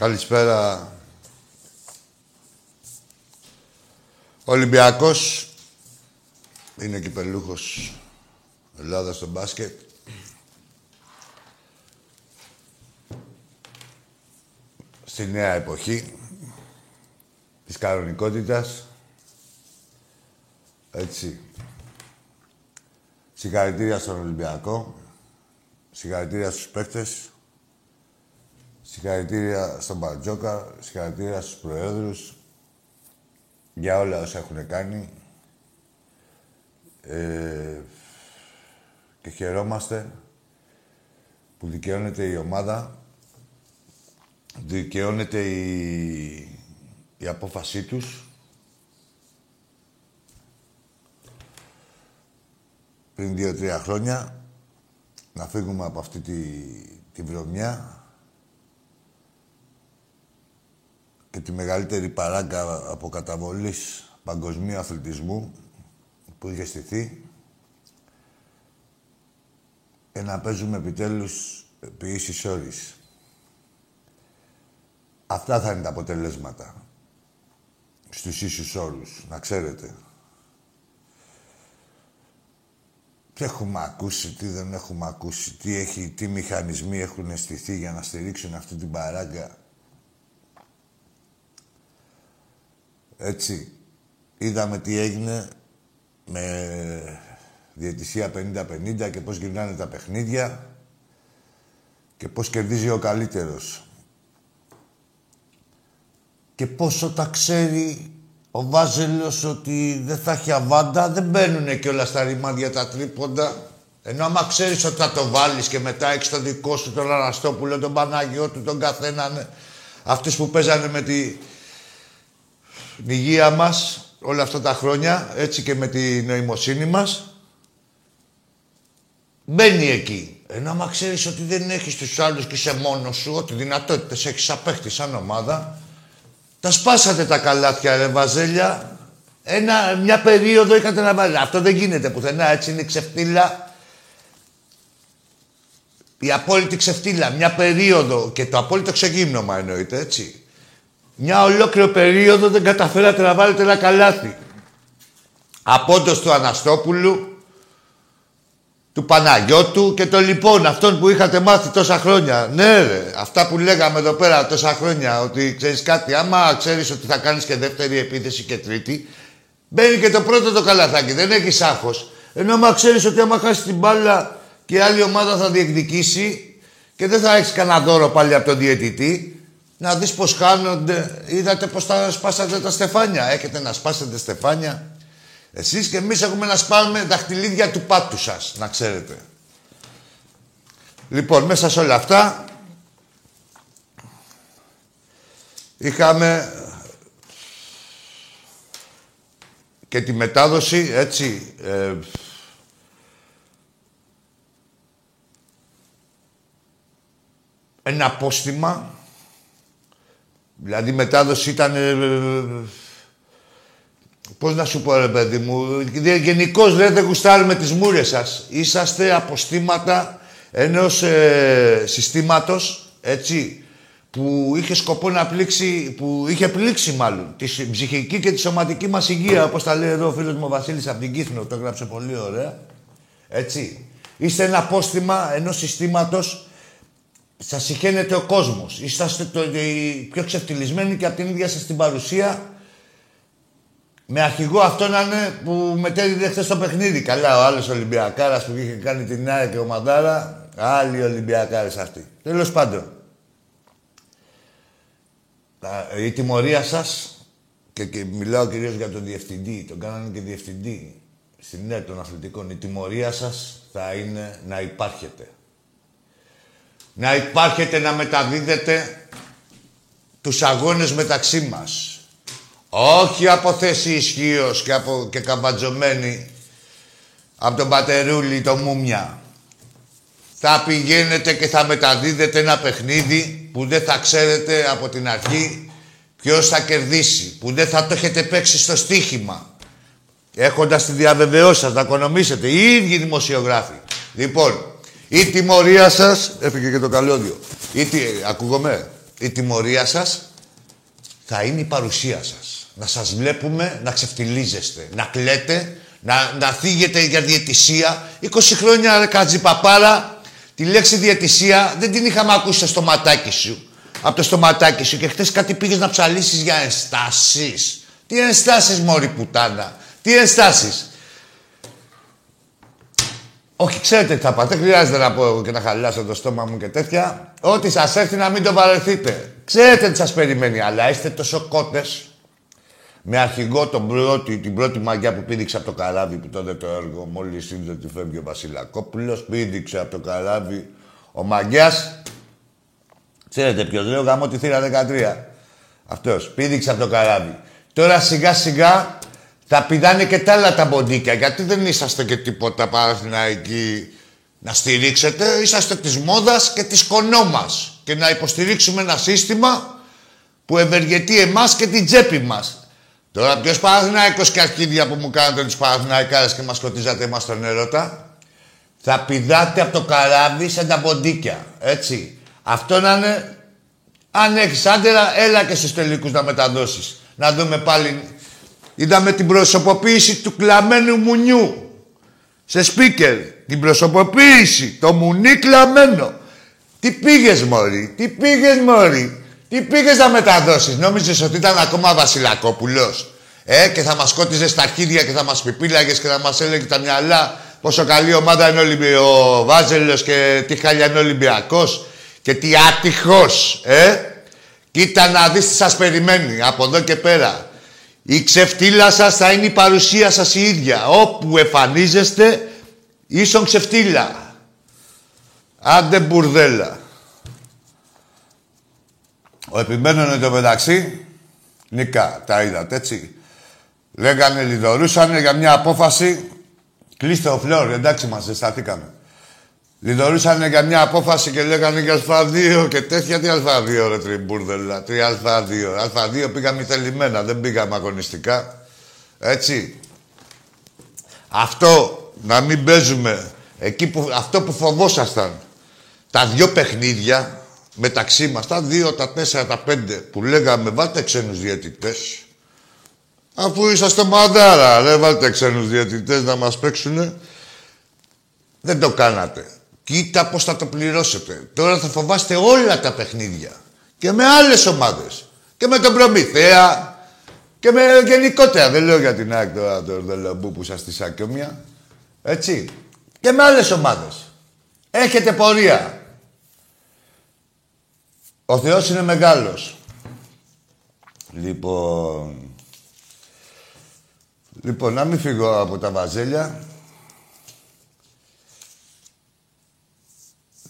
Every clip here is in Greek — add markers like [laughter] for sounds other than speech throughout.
Καλησπέρα. Ο Ολυμπιακός είναι κυπελούχος Ελλάδα στο μπάσκετ. Στη νέα εποχή της κανονικότητας. Έτσι. Συγχαρητήρια στον Ολυμπιακό. Συγχαρητήρια στους παίκτες. Συγχαρητήρια στον Μπαρτζόκα. Συγχαρητήρια στους προέδρους. Για όλα όσα έχουν κάνει. Ε, και χαιρόμαστε που δικαιώνεται η ομάδα, δικαιώνεται η, η απόφασή τους. Πριν δύο-τρία χρόνια να φύγουμε από αυτή τη, τη βρωμιά και τη μεγαλύτερη παράγκα αποκαταβολής παγκοσμίου αθλητισμού που είχε στηθεί και να παίζουμε επιτέλους επί ίσης όρης. Αυτά θα είναι τα αποτελέσματα. Στους ίσους όρους, να ξέρετε. Τι έχουμε ακούσει, τι δεν έχουμε ακούσει, τι, έχει, τι μηχανισμοί έχουν στηθεί για να στηρίξουν αυτή την παράγκα. Έτσι, είδαμε τι έγινε με διαιτησία 50-50 και πώς γυρνάνε τα παιχνίδια και πώς κερδίζει ο καλύτερος. Και πόσο τα ξέρει ο Βάζελος ότι δεν θα έχει αβάντα, δεν μπαίνουν και όλα στα ρημάδια τα τρίποντα. Ενώ άμα ξέρεις ότι θα το βάλεις και μετά έχεις το δικό σου, τον Αναστόπουλο, τον Παναγιώτου, τον καθέναν, ναι. αυτούς που παίζανε με τη... την υγεία μας όλα αυτά τα χρόνια, έτσι και με τη νοημοσύνη μας, Μπαίνει εκεί. Ενώ άμα ξέρεις ότι δεν έχεις τους άλλους και είσαι μόνος σου, ότι δυνατότητες έχεις απέχτη σαν ομάδα, τα σπάσατε τα καλάθια, ρε Βαζέλια. Ένα, μια περίοδο είχατε να βάλει. Αυτό δεν γίνεται πουθενά, έτσι είναι ξεφτύλα. Η απόλυτη ξεφτύλα, μια περίοδο και το απόλυτο ξεκίνημα εννοείται, έτσι. Μια ολόκληρη περίοδο δεν καταφέρατε να βάλετε ένα καλάθι. Απόντος του Αναστόπουλου, του Παναγιώτου και το λοιπόν, αυτόν που είχατε μάθει τόσα χρόνια. Ναι, ρε, αυτά που λέγαμε εδώ πέρα τόσα χρόνια, ότι ξέρεις κάτι, άμα ξέρεις ότι θα κάνεις και δεύτερη επίθεση και τρίτη, μπαίνει και το πρώτο το καλαθάκι, δεν έχει άγχος. Ενώ άμα ξέρεις ότι άμα χάσεις την μπάλα και η άλλη ομάδα θα διεκδικήσει και δεν θα έχεις κανένα δώρο πάλι από τον διαιτητή, να δεις πώς χάνονται. Είδατε πώς τα σπάσατε τα στεφάνια. Έχετε να σπάσετε στεφάνια. Εσείς και εμείς έχουμε να σπάμε δαχτυλίδια του πάτου σας, να ξέρετε. Λοιπόν, μέσα σε όλα αυτά είχαμε και τη μετάδοση, έτσι, ε, ένα απόστημα, δηλαδή η μετάδοση ήταν ε, Πώς να σου πω, ρε παιδί μου, γενικώς δεν γουστάρουμε τις μούρες σας. Είσαστε αποστήματα ενός ε, συστήματος, έτσι, που είχε σκοπό να πλήξει, που είχε πλήξει μάλλον, τη ψυχική και τη σωματική μας υγεία, όπως τα λέει εδώ ο φίλος μου ο Βασίλης από την Κύθνο, το έγραψε πολύ ωραία. Έτσι. Είστε ένα απόστημα ενός συστήματος. Σα συχαίνεται ο κόσμος. Είσαστε το, οι πιο ξεφτυλισμένοι και από την ίδια σας την παρουσία με αρχηγό αυτό να είναι που μετέδιδε χθες το παιχνίδι. Καλά, ο άλλος Ολυμπιακάρας που είχε κάνει την Άρα και ο Μαντάρα. Άλλοι Ολυμπιακάρες αυτοί. Τέλος πάντων. Η τιμωρία σας και, και μιλάω κυρίως για τον διευθυντή, τον κάνανε και διευθυντή στην ΕΡΤ των αθλητικών. Η τιμωρία σας θα είναι να υπάρχετε. Να υπάρχετε να μεταδίδετε τους αγώνες μεταξύ μας. Όχι από θέση ισχύως και, από, και καμπατζωμένη από τον πατερούλη, το μούμια. Θα πηγαίνετε και θα μεταδίδετε ένα παιχνίδι που δεν θα ξέρετε από την αρχή ποιος θα κερδίσει. Που δεν θα το έχετε παίξει στο στοίχημα. Έχοντας τη διαβεβαιώση σας να οικονομήσετε. Οι ίδιοι δημοσιογράφοι. Λοιπόν, η τιμωρία σας... Έφυγε και το καλώδιο. Ή τι, ακούγομαι; η τιμωρία σας θα είναι η παρουσία σας. Να σας βλέπουμε να ξεφτιλίζεστε, να κλαίτε, να, να θίγετε για διαιτησία. 20 χρόνια ρε Κατζιπαπάρα, τη λέξη διαιτησία δεν την είχαμε ακούσει στο στοματάκι σου. Από το στοματάκι σου και χθε κάτι πήγες να ψαλίσεις για ενστάσεις. Τι ενστάσεις μόρι πουτάνα. Τι ενστάσεις. Όχι, ξέρετε τι θα πάτε. Δεν χρειάζεται να πω εγώ και να χαλάσω το στόμα μου και τέτοια. Ό,τι σας έρθει να μην το βαρεθείτε. Ξέρετε τι σας περιμένει, αλλά είστε τόσο κότες. Με αρχηγό τον πρώτη, την πρώτη μαγιά που πήδηξε από το καράβι που τότε το έργο, μόλις είδε ότι φεύγει ο Βασιλακόπουλος, πήδηξε από το καράβι ο μαγιά. Ξέρετε ποιος λέω, γαμώ τη θύρα 13. Αυτός πήδηξε από το καράβι. Τώρα σιγά σιγά θα πηδάνε και τα άλλα τα μποντίκια. Γιατί δεν είσαστε και τίποτα εκεί να στηρίξετε. Είσαστε της μόδας και της κονόμας. Και να υποστηρίξουμε ένα σύστημα που ευεργετεί εμάς και την τσέπη μας. Τώρα ποιος Παναθηναϊκός και αρχίδια που μου κάνετε τους Παναθηναϊκάρες και μας σκοτίζατε εμάς τον έρωτα; Θα πηδάτε από το καράβι σε τα μποντίκια. Έτσι. Αυτό να είναι... Αν έχεις άντερα, έλα και στους τελικούς να μεταδώσεις. Να δούμε πάλι Είδαμε την προσωποποίηση του κλαμμένου μουνιού. Σε σπίκερ. Την προσωποποίηση. Το μουνί κλαμμένο. Τι πήγες μωρή. Τι πήγες μωρή. Τι πήγες να μεταδώσεις. Νόμιζες ότι ήταν ακόμα Βασιλακόπουλος. Ε, και θα μας κότιζες στα αρχίδια και θα μας πιπίλαγες και θα μας έλεγε τα μυαλά πόσο καλή ομάδα είναι ο Βάζελος και τι χαλιά είναι ο Ολυμπιακός και τι άτυχος, ε. Κοίτα να δεις τι σας περιμένει από εδώ και πέρα. Η ξεφτύλα σας θα είναι η παρουσία σας η ίδια. Όπου εμφανίζεστε, ίσον ξεφτύλα. Άντε μπουρδέλα. Ο επιμένων το μεταξύ, νικά, τα είδατε έτσι. Λέγανε, λιδωρούσανε για μια απόφαση. Κλείστε ο φλόρ, εντάξει μας ζεσταθήκαμε. Λιδωρούσαν για μια απόφαση και λέγανε για Α2 και τέτοια. Τι Α2 ρε τριμπούρδελα, τι Α2. Α2 πήγαμε θελημένα, δεν πήγαμε αγωνιστικά. Έτσι. Αυτό να μην παίζουμε εκεί που, αυτό που φοβόσασταν τα δυο παιχνίδια μεταξύ μας, τα δύο, τα τέσσερα, τα πέντε που λέγαμε βάλτε ξένους διαιτητές αφού είσαστε μαντάρα, ρε βάλτε ξένους διαιτητές να μας παίξουνε δεν το κάνατε. Κοίτα πώς θα το πληρώσετε. Τώρα θα φοβάστε όλα τα παιχνίδια. Και με άλλες ομάδες. Και με τον Προμηθέα. Και με γενικότερα. Δεν λέω για την ΑΕΚ τώρα το Δελομπού που σας τη σάκιομια. Έτσι. Και με άλλες ομάδες. Έχετε πορεία. Ο Θεός είναι μεγάλος. Λοιπόν... Λοιπόν, να μην φύγω από τα βαζέλια.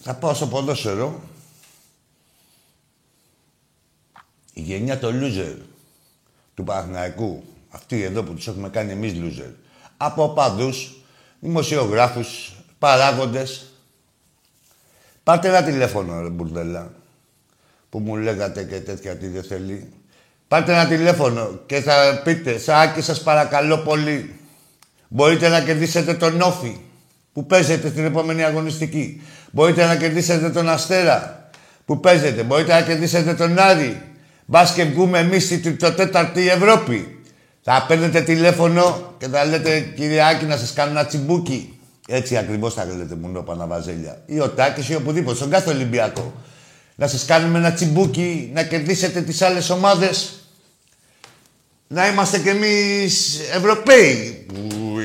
Θα πάω στο ποδόσφαιρο. Η γενιά των loser του Παναθηναϊκού. Αυτοί εδώ που τους έχουμε κάνει εμείς loser. Από παδούς, δημοσιογράφους, παράγοντες. Πάρτε ένα τηλέφωνο, ρε Μπουρδέλα, που μου λέγατε και τέτοια τι δεν θέλει. Πάρτε ένα τηλέφωνο και θα πείτε, Σάκη σας παρακαλώ πολύ, μπορείτε να κερδίσετε τον Όφη που παίζετε στην επόμενη αγωνιστική. Μπορείτε να κερδίσετε τον Αστέρα που παίζετε. Μπορείτε να κερδίσετε τον Άρη. Μπας και βγούμε εμείς το τέταρτη Ευρώπη. Θα παίρνετε τηλέφωνο και θα λέτε κύριε Άκη να σας κάνω ένα τσιμπούκι. Έτσι ακριβώς θα λέτε μου Παναβαζέλια. Ή ο Τάκης ή οπουδήποτε, στον κάθε Ολυμπιακό. Να σας κάνουμε ένα τσιμπούκι, να κερδίσετε τις άλλες ομάδες. Να είμαστε κι εμείς Ευρωπαίοι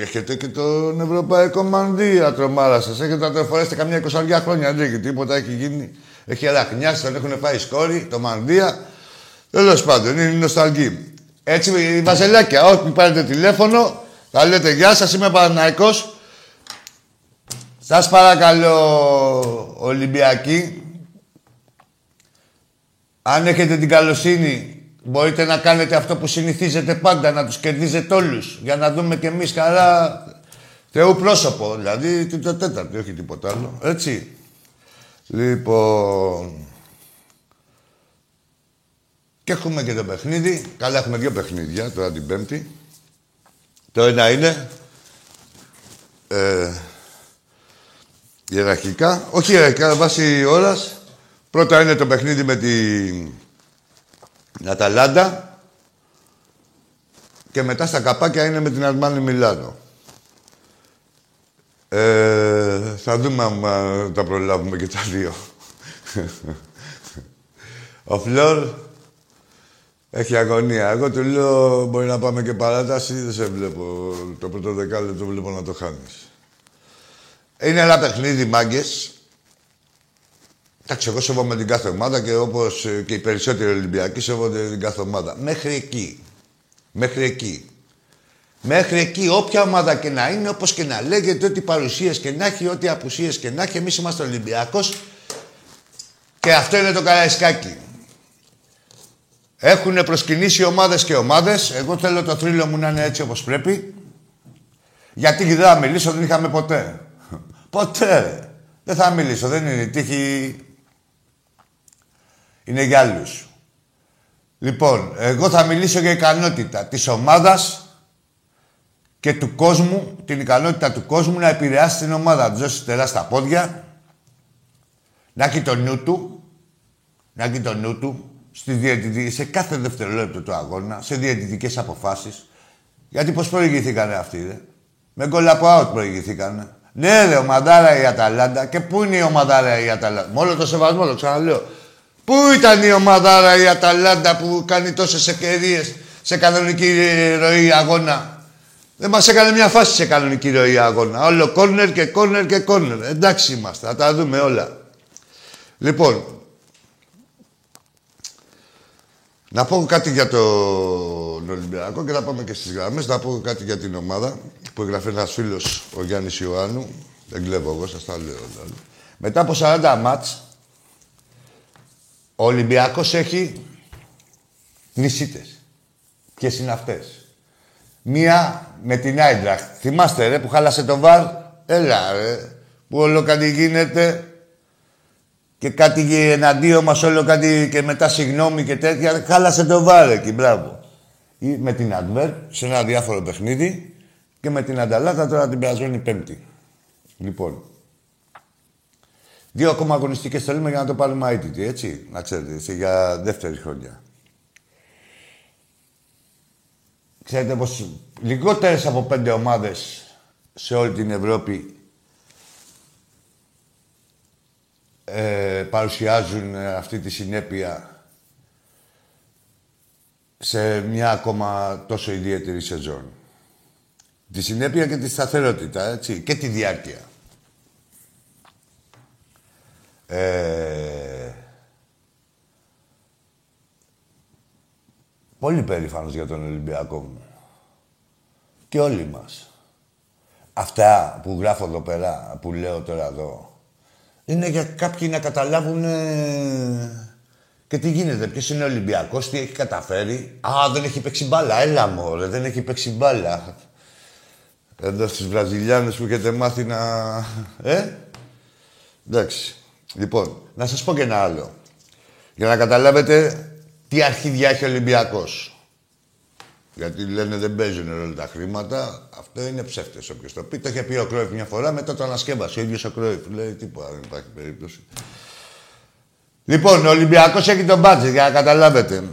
έχετε και τον Ευρωπαϊκό Μανδύα, τρομάρα σας. Έχετε να το φορέσετε καμιά εικοσαριά χρόνια. Δεν έχει τίποτα, έχει γίνει. Έχει αραχνιάσει, τον έχουν φάει σκόρη, το Μανδύα. Τέλος πάντων, είναι νοσταλγή. Έτσι, η Βαζελάκια, ό,τι πάρετε τηλέφωνο, θα λέτε Γεια σας, είμαι Παναναϊκός. Σας παρακαλώ, Ολυμπιακοί, αν έχετε την καλοσύνη Μπορείτε να κάνετε αυτό που συνηθίζετε πάντα, να τους κερδίζετε όλους, για να δούμε κι εμείς καλά Θεού πρόσωπο, δηλαδή το τέταρτο, όχι τίποτα άλλο. Έτσι. Λοιπόν... Και έχουμε και το παιχνίδι. Καλά, έχουμε δύο παιχνίδια τώρα την Πέμπτη. Το ένα είναι... Ε, ιεραρχικά, όχι ιεραρχικά, βάσει ώρας, Πρώτα είναι το παιχνίδι με την Αταλάντα και μετά στα καπάκια είναι με την Αρμάνη Μιλάνο. Ε, θα δούμε αν τα προλάβουμε και τα δύο. [laughs] Ο Φλόρ έχει αγωνία. Εγώ του λέω μπορεί να πάμε και παράταση, δεν σε βλέπω. Το πρώτο δεκάλεπτο βλέπω να το χάνεις. Είναι ένα παιχνίδι, μάγκες. Εντάξει, εγώ σέβομαι την κάθε ομάδα και όπως και οι περισσότεροι Ολυμπιακοί σέβονται την κάθε ομάδα. Μέχρι εκεί. Μέχρι εκεί. Μέχρι εκεί, όποια ομάδα και να είναι, όπως και να λέγεται, ό,τι παρουσίες και να έχει, ό,τι απουσίες και να έχει, εμείς είμαστε Ολυμπιακός και αυτό είναι το καραϊσκάκι. Έχουν προσκυνήσει ομάδες και ομάδες. Εγώ θέλω το θρύλο μου να είναι έτσι όπως πρέπει. Γιατί δεν θα μιλήσω, δεν είχαμε ποτέ. [laughs] Ποτέ. Δεν θα μιλήσω, δεν είναι τύχη. Είναι για άλλους. Λοιπόν, εγώ θα μιλήσω για ικανότητα της ομάδας και του κόσμου, την ικανότητα του κόσμου να επηρεάσει την ομάδα. Να δώσει τερά στα πόδια, να έχει το νου του, να έχει το νου του, στη σε κάθε δευτερόλεπτο του αγώνα, σε διαιτητικές αποφάσεις. Γιατί πώς προηγηθήκανε αυτοί, ρε; Με γκολ από out προηγηθήκανε. Ναι, ρε, ομαδάρα η Αταλάντα. Και πού είναι η ομαδάρα η Αταλάντα; Με όλο το σεβασμό, το ξαναλέω. Πού ήταν η ομαδάρα η Αταλάντα που κάνει τόσες ευκαιρίες σε κανονική ροή αγώνα; Δεν μας έκανε μια φάση σε κανονική ροή αγώνα. Όλο κόρνερ και κόρνερ και κόρνερ. Εντάξει είμαστε, θα τα δούμε όλα. Λοιπόν, να πω κάτι για τον Ολυμπιακό και να πάμε και στις γραμμές. Να πω κάτι για την ομάδα που εγγραφεί ένας φίλος, ο Γιάννης Ιωάννου. Δεν κλέβω εγώ, σας τα λέω. Μετά από 40 μάτς, ο Ολυμπιακός έχει νησίτες. Ποιες είναι αυτές. Μία με την Άιντραχτ. Θυμάστε ρε που χάλασε το βαρ; Έλα ρε. Που όλο κάτι γίνεται και κάτι εναντίον μας όλο κάτι και μετά συγγνώμη και τέτοια. Χάλασε το βάρ εκεί, μπράβο. Ή με την Αντβέρ σε ένα διάφορο παιχνίδι και με την Ανταλάτα τώρα την περασμένη Πέμπτη. Λοιπόν, δύο ακόμα αγωνιστικές θέλουμε για να το πάρουμε αίτητη, έτσι, να ξέρετε, έτσι, για δεύτερη χρονιά. Ξέρετε πως λιγότερες από πέντε ομάδες σε όλη την Ευρώπη ε, παρουσιάζουν ε, αυτή τη συνέπεια σε μια ακόμα τόσο ιδιαίτερη σεζόν. Τη συνέπεια και τη σταθερότητα, έτσι, και τη διάρκεια. Ε, πολύ περήφανος για τον Ολυμπιακό μου. Και όλοι μας. Αυτά που γράφω εδώ πέρα, που λέω τώρα εδώ, είναι για κάποιοι να καταλάβουν ε, και τι γίνεται. Ποιος είναι ο Ολυμπιακός, τι έχει καταφέρει. Α, δεν έχει παίξει μπάλα. Έλα μωρέ, δεν έχει παίξει μπάλα. Εδώ στις Βραζιλιάνες που έχετε μάθει να. Ε! Εντάξει. Λοιπόν, να σας πω και ένα άλλο. Για να καταλάβετε τι αρχίδια έχει ο Ολυμπιακός. Γιατί λένε δεν παίζουν όλα τα χρήματα. Αυτό είναι ψεύτες. Όποιος το πει, το είχε πει ο Κρόιφ μια φορά, μετά το ανασκεύασε. Ο ίδιος ο Κρόιφ λέει τίποτα, δεν υπάρχει περίπτωση. Λοιπόν, ο Ολυμπιακός έχει τον μπάτζετ για να καταλάβετε.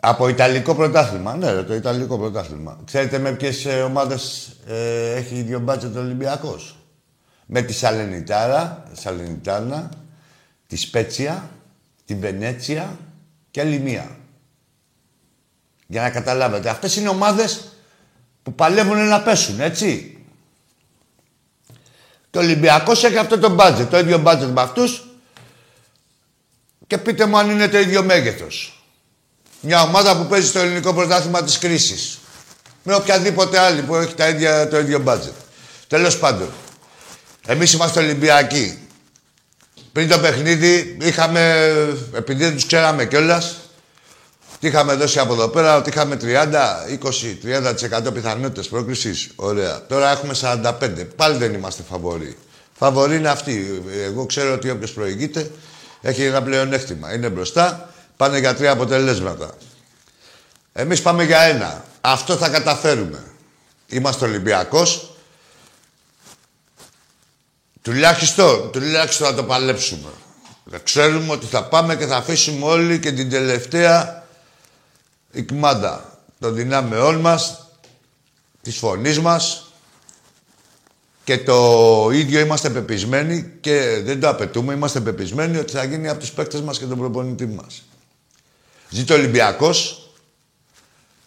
Από Ιταλικό πρωτάθλημα. Ναι, το Ιταλικό πρωτάθλημα. Ξέρετε με ποιες ομάδες ε, έχει ίδιο μπάτζετ ο Ολυμπιακός; Με τη Σαλενιτάρα, Σαλενιτάνα, τη Σπέτσια, τη Βενέτσια και άλλη μία. Για να καταλάβετε. Αυτές είναι ομάδες που παλεύουν να πέσουν, έτσι. Το Ολυμπιακός έχει αυτό το μπάτζετ, το ίδιο μπάτζετ με αυτούς και πείτε μου αν είναι το ίδιο μέγεθος. Μια ομάδα που παίζει στο ελληνικό πρωτάθλημα της κρίσης. Με οποιαδήποτε άλλη που έχει τα ίδια, το ίδιο μπάτζετ. Τέλος πάντων. Εμείς είμαστε Ολυμπιακοί. Πριν το παιχνίδι είχαμε, επειδή δεν τους ξέραμε κιόλας, τι είχαμε δώσει από εδώ πέρα, ότι είχαμε 30, 20, 30% πιθανότητες πρόκληση. Ωραία. Τώρα έχουμε 45. Πάλι δεν είμαστε φαβοροί. Φαβοροί είναι αυτοί. Εγώ ξέρω ότι όποιος προηγείται έχει ένα πλεονέκτημα. Είναι μπροστά, πάνε για τρία αποτελέσματα. Εμείς πάμε για ένα. Αυτό θα καταφέρουμε. Είμαστε Ολυμπιακός. Τουλάχιστον, τουλάχιστον θα το παλέψουμε. Ξέρουμε ότι θα πάμε και θα αφήσουμε όλοι και την τελευταία οικμάντα των δυνάμεών μας, της φωνής μας και το ίδιο είμαστε πεπισμένοι και δεν το απαιτούμε, είμαστε πεπισμένοι ότι θα γίνει από τους παίκτες μας και τον προπονητή μας. Ζήτω ο Ολυμπιακός,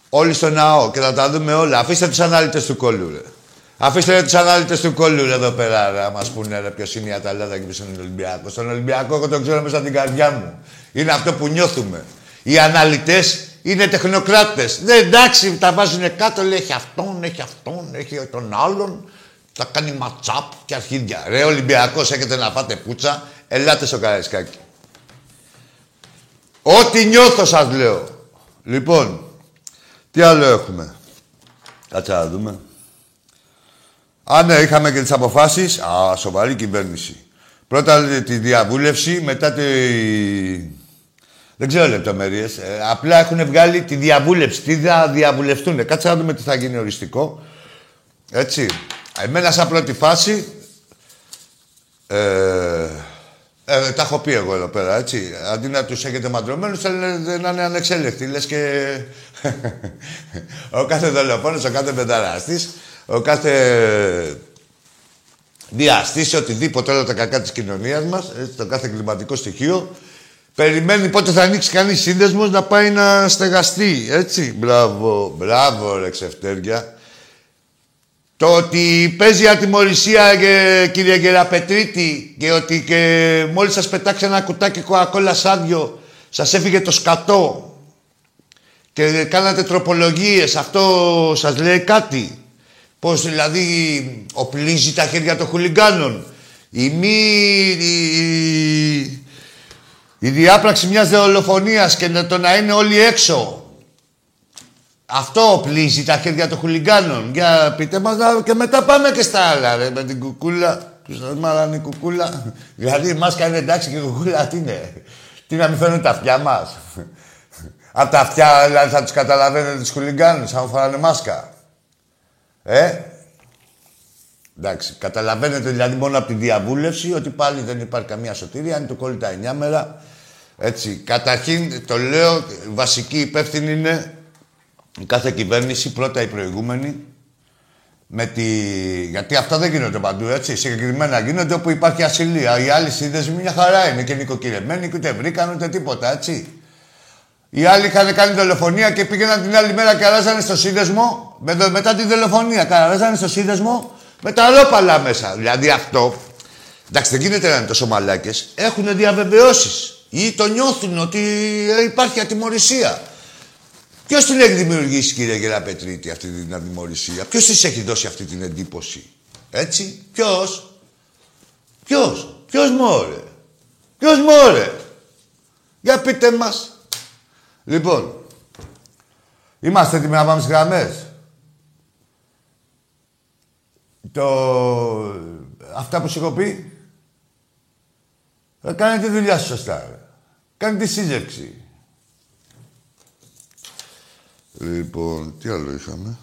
όλοι στο ναό και θα τα δούμε όλα. Αφήστε τους ανάλυτες του κόλλου, ρε. Αφήστε τους ανάλυτες του κόλλου εδώ πέρα, ρε, να μας πούνε ρε, ποιος είναι η Αταλάντα και ποιος είναι ο Ολυμπιακός. Στον Ολυμπιακό, εγώ το ξέρω μέσα από την καρδιά μου. Είναι αυτό που νιώθουμε. Οι αναλυτές είναι τεχνοκράτες. Δεν εντάξει, τα βάζουν κάτω, λέει έχει αυτόν, έχει αυτόν, έχει τον άλλον. Θα κάνει ματσάπ και αρχίδια. Ρε, Ολυμπιακός, έχετε να φάτε πούτσα, ελάτε στο καραϊσκάκι. Ό,τι νιώθω σας λέω. Λοιπόν, τι άλλο έχουμε; Κάτσε να δούμε. Α, ναι, είχαμε και τις αποφάσεις. Α, σοβαρή κυβέρνηση. Πρώτα τη διαβούλευση, μετά τη... Δεν ξέρω λεπτομέρειες. Ε, απλά έχουν βγάλει τη διαβούλευση. Τι θα διαβουλευτούν. Κάτσε να δούμε τι θα γίνει οριστικό. Έτσι. Εμένα σαν πρώτη φάση... Ε, ε, τα έχω πει εγώ εδώ πέρα, έτσι. Αντί να τους έχετε μαντρωμένους, θέλετε να είναι ανεξέλεκτοι. Λες και... [laughs] ο κάθε δολοφόνος, ο κάθε πενταράστης, ο κάθε διαστήσει οτιδήποτε όλα τα κακά της κοινωνίας μας, έτσι, το κάθε κλιματικό στοιχείο, περιμένει πότε θα ανοίξει κανείς σύνδεσμος να πάει να στεγαστεί, έτσι. Μπράβο, μπράβο ρε ξεφτέρια. Το ότι παίζει ατιμορρησία, και, κύριε Γεραπετρίτη, και ότι και μόλις σας πετάξει ένα κουτάκι κοακόλα σάδιο, σας έφυγε το σκατό και κάνατε τροπολογίες, αυτό σας λέει κάτι. Πώς δηλαδή οπλίζει τα χέρια των χουλιγκάνων. Η μη... Η, η διάπραξη μιας δολοφονίας και το να είναι όλοι έξω. Αυτό οπλίζει τα χέρια των χουλιγκάνων. Για πείτε μας και μετά πάμε και στα άλλα ρε, με την κουκούλα. Τους μάλλον η κουκούλα. Δηλαδή η μάσκα είναι εντάξει και η κουκούλα τι είναι. Τι να μην φέρνουν τα αυτιά μας. Από τα αυτιά δηλαδή θα τους καταλαβαίνετε τους χουλιγκάνους αν φοράνε μάσκα. Ε, εντάξει, καταλαβαίνετε δηλαδή μόνο από τη διαβούλευση ότι πάλι δεν υπάρχει καμία σωτηρία, είναι το κόλλη τα εννιά μέρα. Έτσι, καταρχήν το λέω, βασική υπεύθυνη είναι η κάθε κυβέρνηση, πρώτα η προηγούμενη, με τη... Γιατί αυτά δεν γίνονται παντού, έτσι. Συγκεκριμένα γίνονται όπου υπάρχει ασυλία. Οι άλλοι σύνδεσμοι μια χαρά είναι και νοικοκυρεμένοι και ούτε βρήκαν ούτε τίποτα, έτσι. Οι άλλοι είχαν κάνει δολοφονία και πήγαιναν την άλλη μέρα και αράζανε στο σύνδεσμο. Με, μετά τη δολοφονία, αράζανε στο σύνδεσμο με τα ρόπαλα μέσα. Δηλαδή αυτό. Εντάξει, δεν γίνεται να είναι τόσο μαλάκες. Έχουν διαβεβαιώσεις ή το νιώθουν ότι ε, υπάρχει ατιμορρησία. Ποιος την έχει δημιουργήσει, κύριε Γεραπετρίτη, αυτή την ατιμορρησία; Ποιος της έχει δώσει αυτή την εντύπωση; Έτσι, ποιος; Ποιος; Ποιος μόρε. Ποιος μόρε. Για πείτε μας. Λοιπόν, είμαστε έτοιμοι να πάμε στις γραμμές. Το... Αυτά που σου έχω πει, θα κάνετε τη δουλειά σου σωστά. Κάνετε τη σύζευξη. Λοιπόν, τι άλλο είχαμε;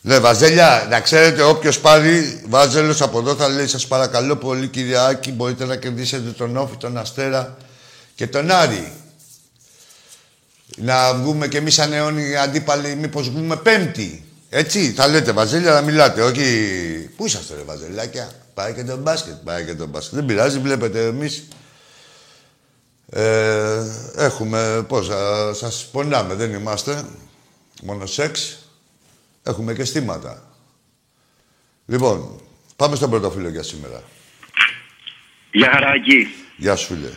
Ναι, Βαζέλια, να ξέρετε, όποιος πάρει Βάζελος από εδώ θα λέει: Σας παρακαλώ πολύ, κύριε Άκη, μπορείτε να κερδίσετε τον Όφη, τον Αστέρα και τον Άρη. Να βγούμε κι εμείς σαν αιώνιοι αντίπαλοι, μήπως βγούμε πέμπτη. Έτσι, θα λέτε Βαζέλια να μιλάτε. Όχι, πού είσαστε, ρε Βαζελάκια; Πάει και το μπάσκετ, πάει και το μπάσκετ. Δεν πειράζει, βλέπετε εμείς. Ε, έχουμε, πώς, σας πονάμε, δεν είμαστε. Μόνο σεξ. Έχουμε και στήματα. Λοιπόν, πάμε στον πρώτο φίλο για σήμερα. Γεια χαράκι. Γεια σου φίλε.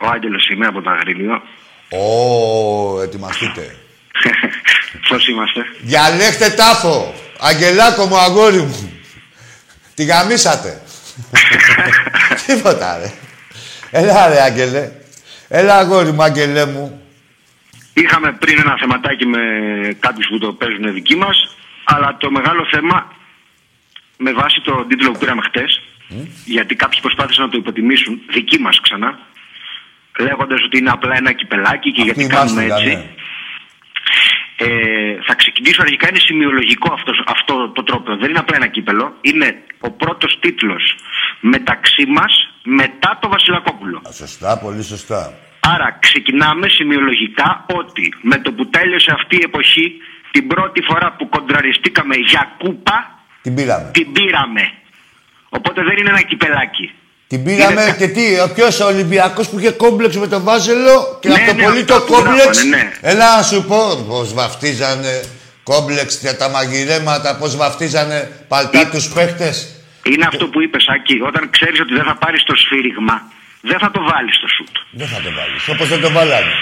Ο Άγγελος είμαι από το Αγρίνιο. Ω, ετοιμαστείτε. [laughs] Πώς είμαστε; Διαλέχτε τάφο. Αγγελάκο μου, αγόρι μου. Τη γαμίσατε. [laughs] Τίποτα, ρε. Έλα, ρε, Άγγελε. Έλα, αγόρι μου, Άγγελέ μου. Είχαμε πριν ένα θεματάκι με κάποιους που το παίζουν δικοί μας, αλλά το μεγάλο θέμα, με βάση το τίτλο που πήραμε χτες, γιατί κάποιοι προσπάθησαν να το υποτιμήσουν, δικοί μας ξανά, λέγοντας ότι είναι απλά ένα κυπελάκι και γιατί κάνουμε έτσι. Ναι. Ε, θα ξεκινήσω αρχικά, είναι σημειολογικό αυτός, αυτό το τρόπο. Δεν είναι απλά ένα κύπελο. Είναι ο πρώτος τίτλος μεταξύ μας μετά το Βασιλακόπουλο. Α, Σωστά, πολύ σωστά. Άρα ξεκινάμε σημειολογικά ότι με το που τέλειωσε αυτή η εποχή, την πρώτη φορά που κοντραριστήκαμε για κούπα, Την πήραμε. την πήραμε. Οπότε δεν είναι ένα κυπελάκι. Την πήραμε Είναι- και τι, ο ποιος ο Ολυμπιακός που είχε κόμπλεξ με τον Βάζελο και Ναι, από το ναι, πολύ αυτό το που κόμπλεξ. γράφανε, ναι. Έλα να σου πω πώς βαφτίζανε κόμπλεξ για τα μαγειρέματα, πώς βαφτίζανε παλτά τους παίχτες. Είναι αυτό που είπες, Σάκη. Όταν ξέρεις ότι δεν θα πάρεις το σφύριγμα, δεν θα το βάλεις στο σουτ. Δεν θα το βάλεις, όπως δεν το βάλανε.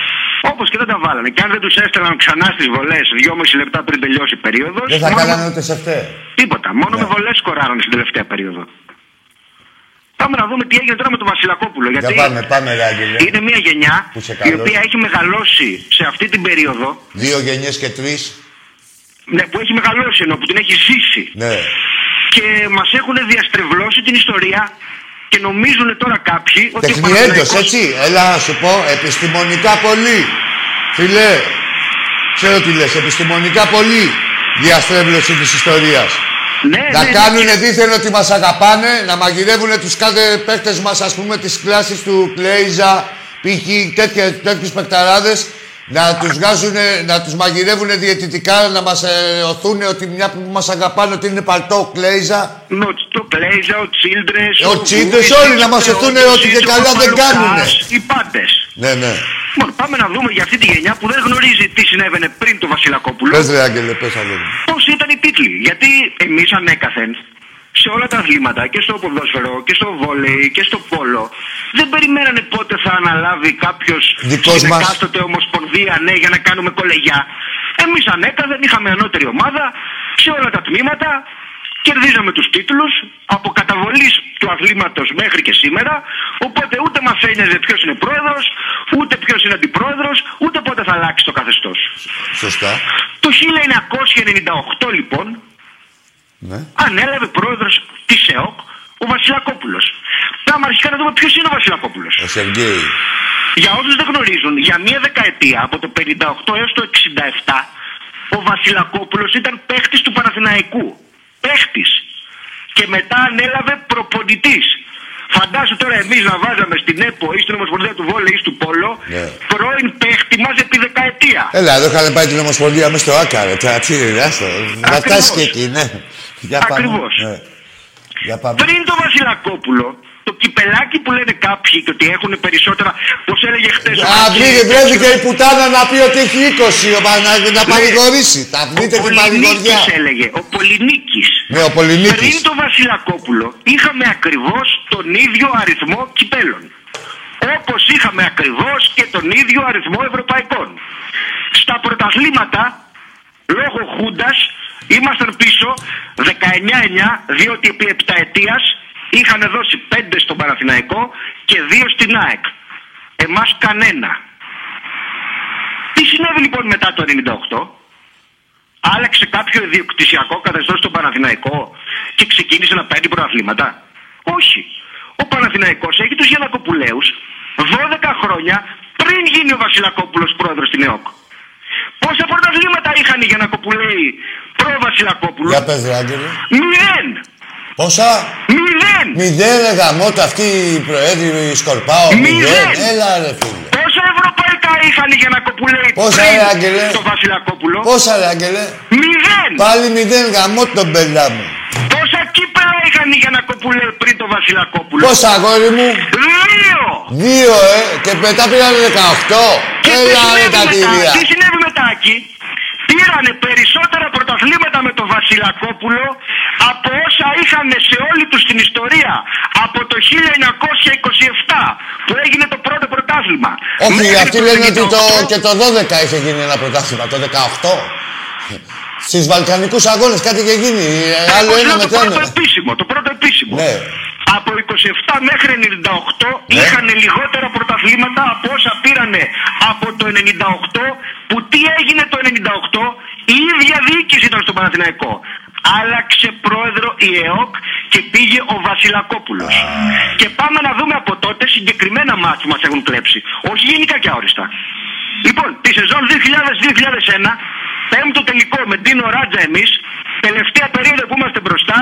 Όπως και δεν τα βάλανε. Και αν δεν τους έστελναν ξανά στις βολές 2,5 λεπτά πριν τελειώσει η περίοδος. Δεν θα κάνανε ούτε σε αυτέ. Τίποτα. Μόνο Ναι. με βολές σκοράρανε στην τελευταία περίοδο. Πάμε να δούμε τι έγινε τώρα με τον Βασιλακόπουλο. Για Γιατί πάμε, πάμε ρε Άγγελε. είναι μια γενιά Που είσαι η καλός. οποία έχει μεγαλώσει σε αυτή την περίοδο. Δύο γενιές και τρεις. Ναι, που έχει μεγαλώσει ενώ που την έχει ζήσει. Ναι. Και μας έχουν διαστρεβλώσει την ιστορία και νομίζουν τώρα κάποιοι ότι. ο Τεχνιέντος, Παναθηναϊκός- έτσι. Έλα να σου πω, επιστημονικά πολύ. Φίλε, ξέρω τι λες, επιστημονικά πολύ διαστρέβλωση της ιστορίας. Ναι, Να ναι, ναι. κάνουνε δίθεν ότι μας αγαπάνε, να μαγειρεύουν τους κάθε παίκτες μας, ας πούμε, τις κλάσεις του Κλέιζα, π.χ. τέτοια- τέτοιους παικταράδες, να τους βγάζουν, να τους μαγειρεύουν διαιτητικά, να μας ε, οθούν ότι μια που μας αγαπάνε ότι είναι παλτό ο Κλέιζα. Με ο- το Πλέιζα, ο Τσίλντρες. Ο Τσίλντρες, όλοι να μας οθούν ότι και καλά δεν κάνουνε. Οι πάντες. Ναι, ναι. Λοιπόν, πάμε να δούμε για αυτή τη γενιά που δεν γνωρίζει τι συνέβαινε πριν το Βασιλακόπουλο. Πες ρε Άγγελε, πες Άγγελε. Πώς ήταν οι τίτλοι. Γιατί εμείς ανέκαθεν σε όλα τα αθλήματα και στο ποδόσφαιρο και στο βόλεϊ και στο πόλο δεν περιμένανε πότε θα αναλάβει κάποιος Δικός στην μας. εκάστοτε ομοσπονδία ναι για να κάνουμε κολεγιά. Εμείς ανέκαθεν είχαμε ανώτερη ομάδα σε όλα τα τμήματα. Κερδίζαμε τους τίτλους από καταβολής του αθλήματος μέχρι και σήμερα οπότε ούτε μας ένοιαζε ποιος είναι πρόεδρος ούτε ποιος είναι αντιπρόεδρος ούτε πότε θα αλλάξει το καθεστώς. Σωστά. Το 1998 λοιπόν Ναι. ανέλαβε πρόεδρος της ΕΟΚ ο Βασιλακόπουλος. Πάμε αρχικά να δούμε ποιος είναι ο Βασιλακόπουλος. Ο Σεργέη. Για όσους δεν γνωρίζουν, για μία δεκαετία από το 58 έως το 67 ο Βασιλακόπουλος ήταν παίχτης του Παναθηναϊκού. Παίχτης. Και μετά ανέλαβε προπονητής. Φαντάσου τώρα εμείς να βάζαμε στην ΕΠΟ ή στην Ομοσπονδία του Βόλεϊ ή του Πόλο Ναι. πρώην παίχτη μας επί δεκαετία. Έλα, εδώ είχαν πάει την Ομοσπονδία μέσα στο Άκα, ρε. Τώρα τι είναι, άστο. Να Ακριβώς. φτάσεις και εκεί, ναι. Για πάμε. Ακριβώς. Ναι. Για πάμε. Πριν το Βασιλακόπουλο, το κυπελάκι που λένε κάποιοι και ότι έχουν περισσότερα, πώς έλεγε χτες ο Α, Χατζη- βρήκε, βρέθηκε η πουτάνα να πει ότι έχει 20, ο, να, να παρηγορήσει. Τα Ο βρείτε την παρηγοριά. Πολυνίκης έλεγε, ο Πολυνίκης. Ναι, ο Πολυνίκης. Πριν το Βασιλακόπουλο είχαμε ακριβώς τον ίδιο αριθμό κυπέλων. Όπως είχαμε ακριβώς και τον ίδιο αριθμό ευρωπαϊκών. Στα πρωταθλήματα, λόγω Χούντας, ήμασταν πίσω 19-9, διότι επί επταετίας είχαν δώσει 5 στον Παναθηναϊκό και 2 στην ΑΕΚ. Εμάς κανένα. Τι συνέβη λοιπόν μετά το 98? Άλλαξε κάποιο ιδιοκτησιακό καθεστώς στον Παναθηναϊκό και ξεκίνησε να παίρνει πρωταθλήματα; Όχι. Ο Παναθηναϊκός έχει τους Γιανακοπουλέου 12 χρόνια πριν γίνει ο Βασιλακόπουλος πρόεδρος στην ΕΟΚ. Πόσα πρωταθλήματα είχαν οι Γιανακοπουλέοι προ Βασιλακόπουλο. Για πες, ρε, Άγγελε. Μηδέν. Πόσα; Μηδέν. Μηδέν, ρε γαμώτα, αυτή η προέδρη η Σκορπάο. Μηδέν. Μηδέν. Έλα, ρε φίλε. Πόσα ευρωπαϊκά είχαν οι Γιανακοπουλέοι Πόσα, πριν ρε, Άγγελε; το Βασιλακόπουλο. Πόσα, ρε, Άγγελε; Μηδέν. Πάλι μηδέν, γαμώ τον μπελά μου. Πόσα κύπελα είχαν οι Γιανακοπουλέοι πριν το Βασιλακόπουλο. Πόσα, αγόρι μου; Δύο. Δύο, ε. Και μετά πήρανε 18. Και τι Έλα, ρε, συνέβη τα μετά, τυρία. τι συνέβη μετά εκεί. Πήρανε περισσότερα πρωταθλήματα με τον Βασιλακόπουλο από όσα είχαν σε όλη τους την ιστορία από το 1927 που έγινε το πρώτο πρωτάθλημα. Όχι, Μέχρι αυτοί το λένε ότι το, 98, και το 12 είχε γίνει ένα πρωτάθλημα, το 18. Στις Βαλκανικούς αγώνες κάτι είχε γίνει. ε, Άλλο όπως ένα λέω, το μετά πρώτο ένα. επίσημο, το πρώτο επίσημο. Ναι. Από 27 μέχρι 98 Ναι. είχαν λιγότερα πρωταθλήματα από όσα πήρανε από το 98 που τι έγινε το 98 η ίδια διοίκηση ήταν στο Παναθηναϊκό. Άλλαξε πρόεδρο η ΕΟΚ και πήγε ο Βασιλακόπουλος. Και πάμε να δούμε από τότε συγκεκριμένα μάτς που μας έχουν κλέψει. Όχι γενικά και αόριστα. Λοιπόν, τη σεζόν 2000-2001 Πέμπτο τελικό με Ντίνο Ράτζα εμείς. Τελευταία περίοδο που είμαστε μπροστά,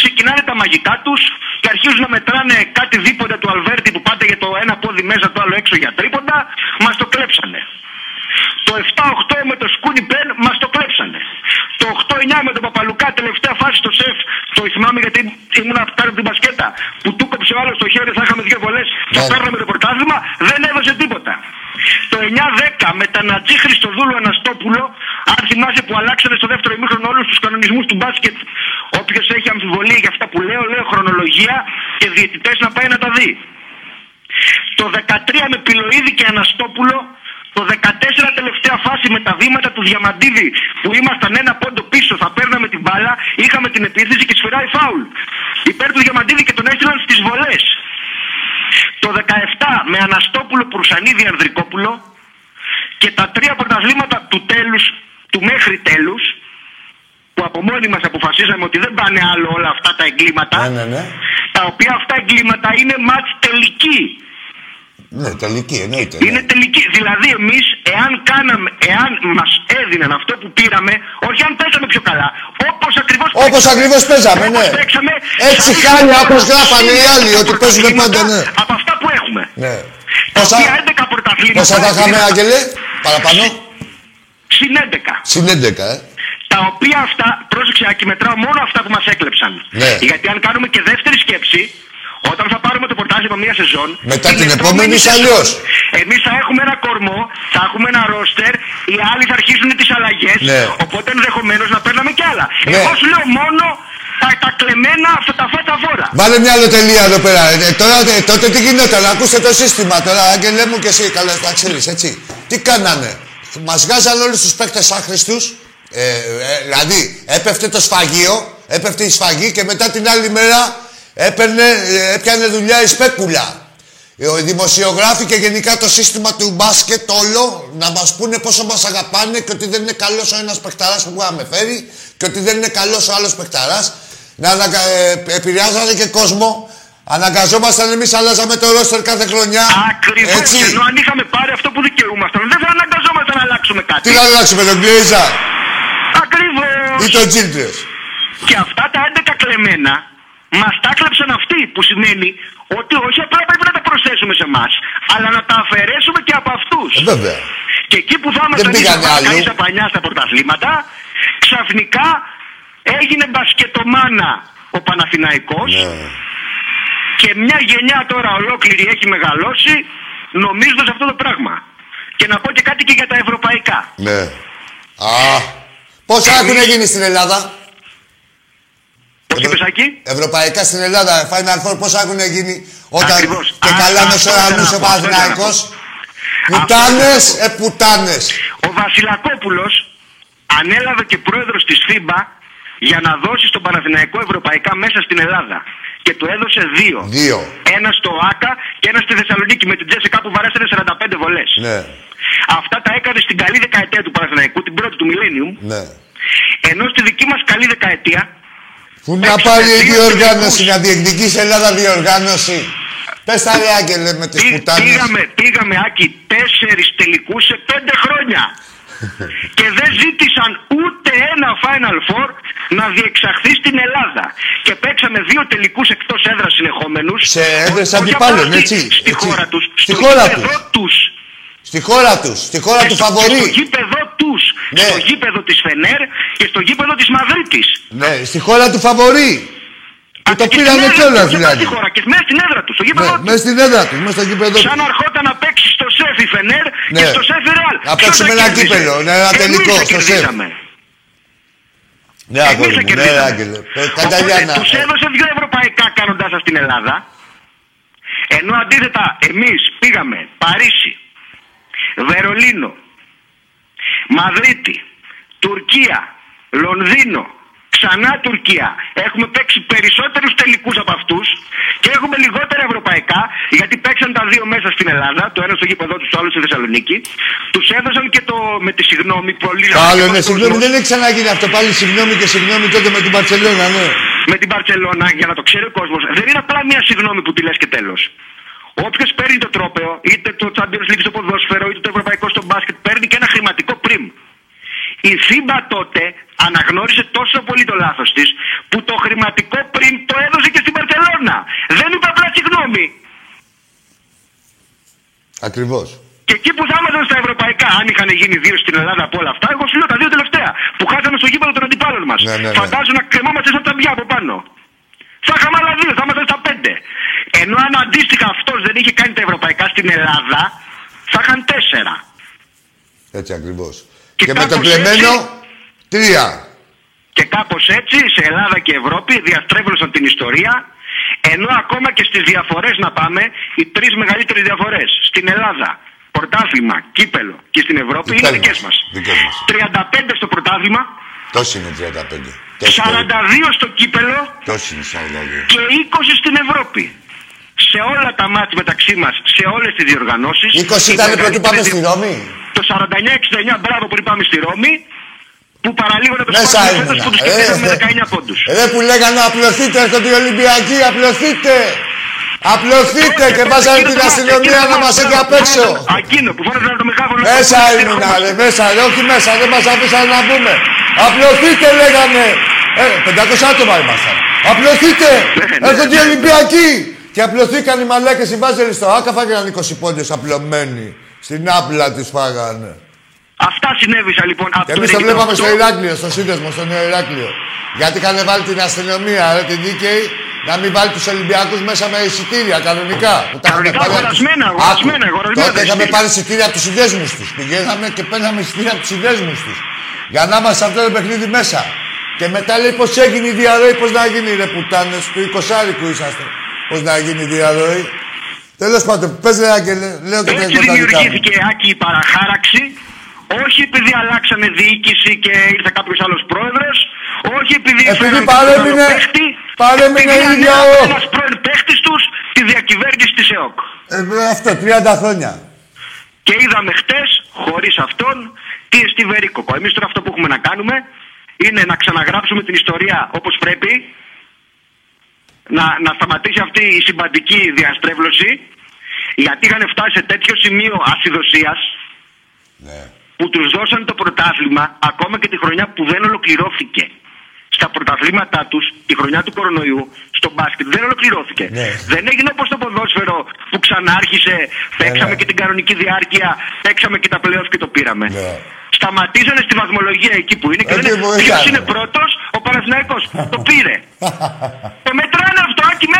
ξεκινάνε τα μαγικά τους και αρχίζουν να μετράνε κάτι δίποτα του Αλβέρτη που πάτε για το ένα πόδι μέσα, το άλλο έξω για τρίποντα. Μας το κλέψανε. Το 7-8 με το Σκούνι Πεν μας το κλέψανε. Το 8-9 με τον Παπαλουκά, τελευταία φάση στο σεφ. Το θυμάμαι γιατί ήμουν από την μπασκέτα. Που του κόψε ο άλλος στο χέρι, θα είχαμε δύο βολές και Ναι. παίρναμε το πρωτάθλημα. Δεν έδωσε τίποτα. Το 9-10 με τα Νατζή Χριστοδούλου Αναστόπουλο, αν θυμάσαι που αλλάξανε στο δεύτερο ημίχρονο όλους τους κανονισμούς του μπάσκετ. Όποιος έχει αμφιβολία για αυτά που λέω, λέω χρονολογία και διαιτητές να πάει να τα δει. Το 13 με Πιλοίδη και Αναστόπουλο. Το 14 τελευταία φάση με τα βήματα του Διαμαντίδη που ήμασταν ένα πόντο πίσω, θα παίρναμε την μπάλα, είχαμε την επίθεση και σφυράει φάουλ. Υπέρ του Διαμαντίδη και τον έστειλαν στις βολές. Το 17 με Αναστόπουλο Προυσανίδη Ανδρικόπουλο και τα τρία πρωταθλήματα του τέλους, του μέχρι τέλους, που από μόνοι μας αποφασίσαμε ότι δεν πάνε άλλο όλα αυτά τα εγκλήματα, Ναι, ναι, ναι. τα οποία αυτά εγκλήματα είναι μάτς τελική. Ναι, τελική εννοείται. Είναι Ναι. τελική. Δηλαδή, εμείς, εάν κάναμε, εάν μας έδιναν αυτό που πήραμε, όχι αν παίζαμε πιο καλά, όπως ακριβώς Όπως ακριβώς παίζαμε, ναι. Έτσι χάλια, όπως γράφανε οι άλλοι, ότι παίζουμε πάντα, ναι. Από αυτά που έχουμε. Ναι. Τα Πόσα, οποία 11 πρωταθλήματα. πόσα θα είχαμε, είναι Άγγελε, παραπάνω; Συν 11. Συν 11, ε. Τα οποία αυτά, πρόσεξε, Άκη, μετράω μόνο αυτά που μας έκλεψαν. Ναι. Γιατί αν κάνουμε και δεύτερη σκέψη, όταν θα πάρουμε το πρωτάθλημα μία σεζόν. Μετά την επόμενη είσαι αλλιώς. Εμείς θα έχουμε ένα κορμό, θα έχουμε ένα ρόστερ, οι άλλοι θα αρχίσουν τις αλλαγές. Ναι. Οπότε ενδεχομένως να παίρναμε κι άλλα. Ναι. Εγώ σου λέω μόνο τα, τα κλεμμένα αυτά τα φέτα βόρα. Βάλε μια άλλο τελεία εδώ πέρα. Ε, τώρα, ε, τότε τι γινόταν, ακούστε το σύστημα τώρα, Άγγελε μου και εσύ, καλά τα ξέρεις, έτσι. Τι κάνανε. Μας βγάζαν όλους τους παίκτες άχρηστους, ε, ε, δηλαδή έπεφτε το σφαγείο, έπεφτε η σφαγή και μετά την άλλη μέρα έπαιρνε, ε, έπιανε δουλειά η σπέκουλα. Ε, Οι δημοσιογράφοι και γενικά το σύστημα του μπάσκετ όλο να μας πούνε πόσο μας αγαπάνε και ότι δεν είναι καλός ο ένας παιχταράς που είχαμε φέρει και ότι δεν είναι καλός ο άλλος παιχταράς. Να αναγκα... ε, επηρεάζανε και κόσμο. Αναγκαζόμασταν εμείς, αλλάζαμε το ρόστερ κάθε χρονιά. Ακριβώς. Έτσι. Ενώ αν είχαμε πάρει αυτό που δικαιούμασταν, δεν θα αναγκαζόμασταν να αλλάξουμε κάτι. Τι να αλλάξουμε, τον Γκλέιζα Ακριβώς. ή τον Τζίλτρες. Και αυτά τα 11 κλεμμένα μας τα κλέψαν αυτοί. Που σημαίνει ότι όχι απλά πρέπει να τα προσθέσουμε σε εμάς, αλλά να τα αφαιρέσουμε και από αυτούς. Ε, βέβαια. Και εκεί που θα ήμασταν πήγανε αλλού. ίσα πανιά στα πρωταθλήματα, ξαφνικά έγινε μπασκετομάνα ο Παναθηναϊκός Ναι. και μια γενιά τώρα ολόκληρη έχει μεγαλώσει νομίζοντας αυτό το πράγμα. Και να πω και κάτι και για τα ευρωπαϊκά. Ναι. Α, πόσα έχουν γίνει στην Ελλάδα; Πώς είπες Άκη; Ευρωπαϊκά στην Ελλάδα, Final Four, πόσα έχουν γίνει όταν Ακριβώς. και Α, καλά με αυτό σωρανούς ήθελα ο να πω, αυτό ήθελα να Παναθηναϊκός. πω. Πουτάνες, Αυτό ε πουτάνες. Ο Βασιλακόπουλος ανέλαβε και πρόεδρος της FIBA για να δώσει στον Παναθηναϊκό ευρωπαϊκά μέσα στην Ελλάδα. Και του έδωσε δύο. Δύο. Ένα στο ΆΚΑ και ένα στη Θεσσαλονίκη με την Τζέσικα που βαρέσανε 45 βολές. Ναι, Αυτά τα έκανε στην καλή δεκαετία του Παναθηναϊκού, την πρώτη του Millennium. ναι. Ενώ στη δική μας καλή δεκαετία Πού να Παίξαμε πάρει η δύο διοργάνωση, τελικούς. να διεκδικήσει η Ελλάδα διοργάνωση. Πες τα ρε Άγγελε με τις Πή- πουτάνες. πήγαμε, πήγαμε Άκη τέσσερις τελικούς σε πέντε χρόνια. [laughs] και δεν ζήτησαν ούτε ένα Final Four να διεξαχθεί στην Ελλάδα. Και παίξαμε δύο τελικούς εκτός έδρας συνεχόμενους. Σε έδρες Ό- όχι αντιπάλων, απλά έτσι, Στη έτσι. χώρα τους. Στη στο χώρα γήπεδο τους. τους. Στη χώρα τους, στη χώρα Και του στο- και Στο φαβορή. γήπεδο τους. Ναι. Στο γήπεδο της Φενέρ και στο γήπεδο της Μαδρίτης. Ναι, στη χώρα του φαβορή. Που το Και στην πήρανε έδρα κιόλας τους, όχι δηλαδή. στη χώρας, και μέσα στην έδρα του, στο Ναι, γήπεδο τους. μέσα στην έδρα του, μέσα στο γήπεδο του. Σαν να ερχόταν να παίξει στο σεφ η Φενέρ Ναι. και στο σεφ η Ρεάλ. Να Ποιος παίξουμε θα ένα κέρδιζε; κύπελο, ναι, ένα Εμείς τελικό θα στο σεφ. κερδίσαμε. Ναι, Εμείς αγόρι θα μου, ναι, κερδίσαμε. Άγγελε. Ε, Οπότε Κανταλιάνα. τους έδωσε δύο ευρωπαϊκά κάνοντάς σας στην Ελλάδα. Ενώ αντίθετα εμείς πήγαμε Παρίσι, Βερολίνο, Μαδρίτη, Τουρκία, Λονδίνο, ξανά Τουρκία. Έχουμε παίξει περισσότερους τελικούς από αυτούς και έχουμε λιγότερα ευρωπαϊκά γιατί παίξαν τα δύο μέσα στην Ελλάδα, το ένα στο γήπεδο τους, το άλλο στη Θεσσαλονίκη. Τους έδωσαν και το με τη συγγνώμη πολύ Άλλο, ναι, κόσμος. συγγνώμη, δεν έχει ξαναγίνει αυτό. Πάλι συγγνώμη και συγγνώμη τότε με την Παρσελόνα, ναι. με την Παρσελώνα, για να το ξέρει ο κόσμος, δεν είναι απλά μια συγγνώμη που τη λες και τέλος. Όποιος παίρνει το τρόπεο, είτε το Champions League στο ποδόσφαιρο, είτε το ευρωπαϊκό στο μπάσκετ, παίρνει και ένα χρηματικό πριμ. Η ΦΥΜΠΑ τότε αναγνώρισε τόσο πολύ το λάθος της που το χρηματικό πριν το έδωσε και στην Παρσελώνα. Δεν είπε απλά συγγνώμη. Ακριβώς. Και εκεί που θα ήμασταν στα ευρωπαϊκά, αν είχαν γίνει δύο στην Ελλάδα από όλα αυτά, εγώ σου λέω τα δύο τελευταία που χάσαμε στο γήπεδο των αντιπάλων μας. Ναι, ναι, ναι. Φαντάζομαι να κρεμόμαστε σαν τα μπιά από πάνω. Θα είχαμε άλλα δύο, θα ήμασταν στα πέντε. Ενώ αν αντίστοιχα αυτός δεν είχε κάνει τα ευρωπαϊκά στην Ελλάδα, θα είχαν τέσσερα. Έτσι ακριβώς. Και Και, με το κάπως κλεμμένο, έτσι- τρία. Και κάπως έτσι σε Ελλάδα και Ευρώπη διαστρέβλωσαν την ιστορία. Ενώ ακόμα και στις διαφορές να πάμε, οι τρεις μεγαλύτερες διαφορές στην Ελλάδα, πρωτάθλημα, κύπελο και στην Ευρώπη είναι Δικές δικές μας. μας. Δικές μας. 35 στο πρωτάθλημα, Τόσοι είναι 35. Τόσοι 42 στο κύπελο Τόσοι είναι 42. και 20 στην Ευρώπη. Σε όλα τα μάτια μεταξύ μας, σε όλες τις διοργανώσεις. 20 ήταν πρωτού πάμε στη Ρώμη. Το 49-69, μπράβο που πάμε στη Ρώμη, που παραλίγο να το Μέσα σπάσουμε ήμουνα. φέτος που τους Ε, κερδίσαμε με ε. 19 πόντους. Ρε που λέγανε απλωθείτε στο την Ολυμπιακή, απλωθείτε. Απλωθείτε και βάζανε την αστυνομία να μας έχει απ' έξω. Εκείνο που φώναζε το μεγάφωνο. Μέσα ήμουνα, ρε, μέσα, ρε, όχι μέσα, δεν μας αφήσαν να μπούμε. Απλωθείτε λέγανε. Ε, 500 άτομα ήμασταν. Απλωθείτε, Ναι, ναι. έρχονται οι Ολυμπιακοί. Και απλωθήκαν οι μαλάκες οι Βάζελοι στο Άκα, φάγανε 20 πόντες απλωμένοι. Στην άπλα τους φάγανε. Αυτά συνέβησαν λοιπόν από Και το εμείς το 98. βλέπαμε στο Ηράκλειο, στο σύνδεσμο, στο Νέο Ηράκλειο. Γιατί είχαν βάλει την αστυνομία, ρε, την δίκαιη, να μην βάλει τους Ολυμπιακούς μέσα με εισιτήρια κανονικά. Που τα Κανονικά, είχαμε πάρει από τους- αγορασμένα, Άκου, αγορασμένα, αγορασμένα Τότε τα είχαμε εισιτήρια. πάρει εισιτήρια από τους συνδέσμους τους. Πηγαίναμε και παίρναμε εισιτήρια από τους συνδέσμους τους. Για να είμαστε σε αυτό το παιχνίδι μέσα. Και μετά λέει πώ έγινε η διαρροή, πώ να γίνει ρε πουτάνες, του 20 είσαστε. Πώς να γίνει η διαρροή. Τέλος πάντων, πες ρε Άγγελε, λέω και τα Έτσι εγώ τα δικά μου. δημιουργήθηκε Άκη η παραχάραξη. Όχι επειδή αλλάξανε διοίκηση και ήρθε κάποιος άλλος πρόεδρος. Όχι επειδή. Επειδή φέραν παρέμεινε- κάποιο παίχτη, παρέμεινε επειδή η ίδια ανέλαβε ο- ένας πρώην παίχτη τους τη διακυβέρνηση της ΕΟΚ. Ε, αυτό, 30 χρόνια. Και είδαμε χτες, χωρίς αυτόν, τι εστί βερίκοπο. Εμείς τώρα αυτό που έχουμε να κάνουμε είναι να ξαναγράψουμε την ιστορία όπως πρέπει, να, να σταματήσει αυτή η συμπαντική διαστρέβλωση, γιατί είχαν φτάσει σε τέτοιο σημείο ασυδοσίας Ναι. που τους δώσαν το πρωτάθλημα ακόμα και τη χρονιά που δεν ολοκληρώθηκε. Στα πρωταθλήματά τους, τη χρονιά του κορονοϊού, στο μπάσκετ δεν ολοκληρώθηκε. Ναι. Δεν έγινε όπως το ποδόσφαιρο που ξανάρχισε, παίξαμε ναι. και την κανονική διάρκεια, παίξαμε και τα playoff και το πήραμε. Ναι. Σταματήσανε στη βαθμολογία εκεί που είναι και Εκεί λένε που ποιος ήταν. είναι πρώτος, ο Παναθηναϊκός το [laughs] πήρε. [laughs] το μετράνε αυτό, εκεί μέσα.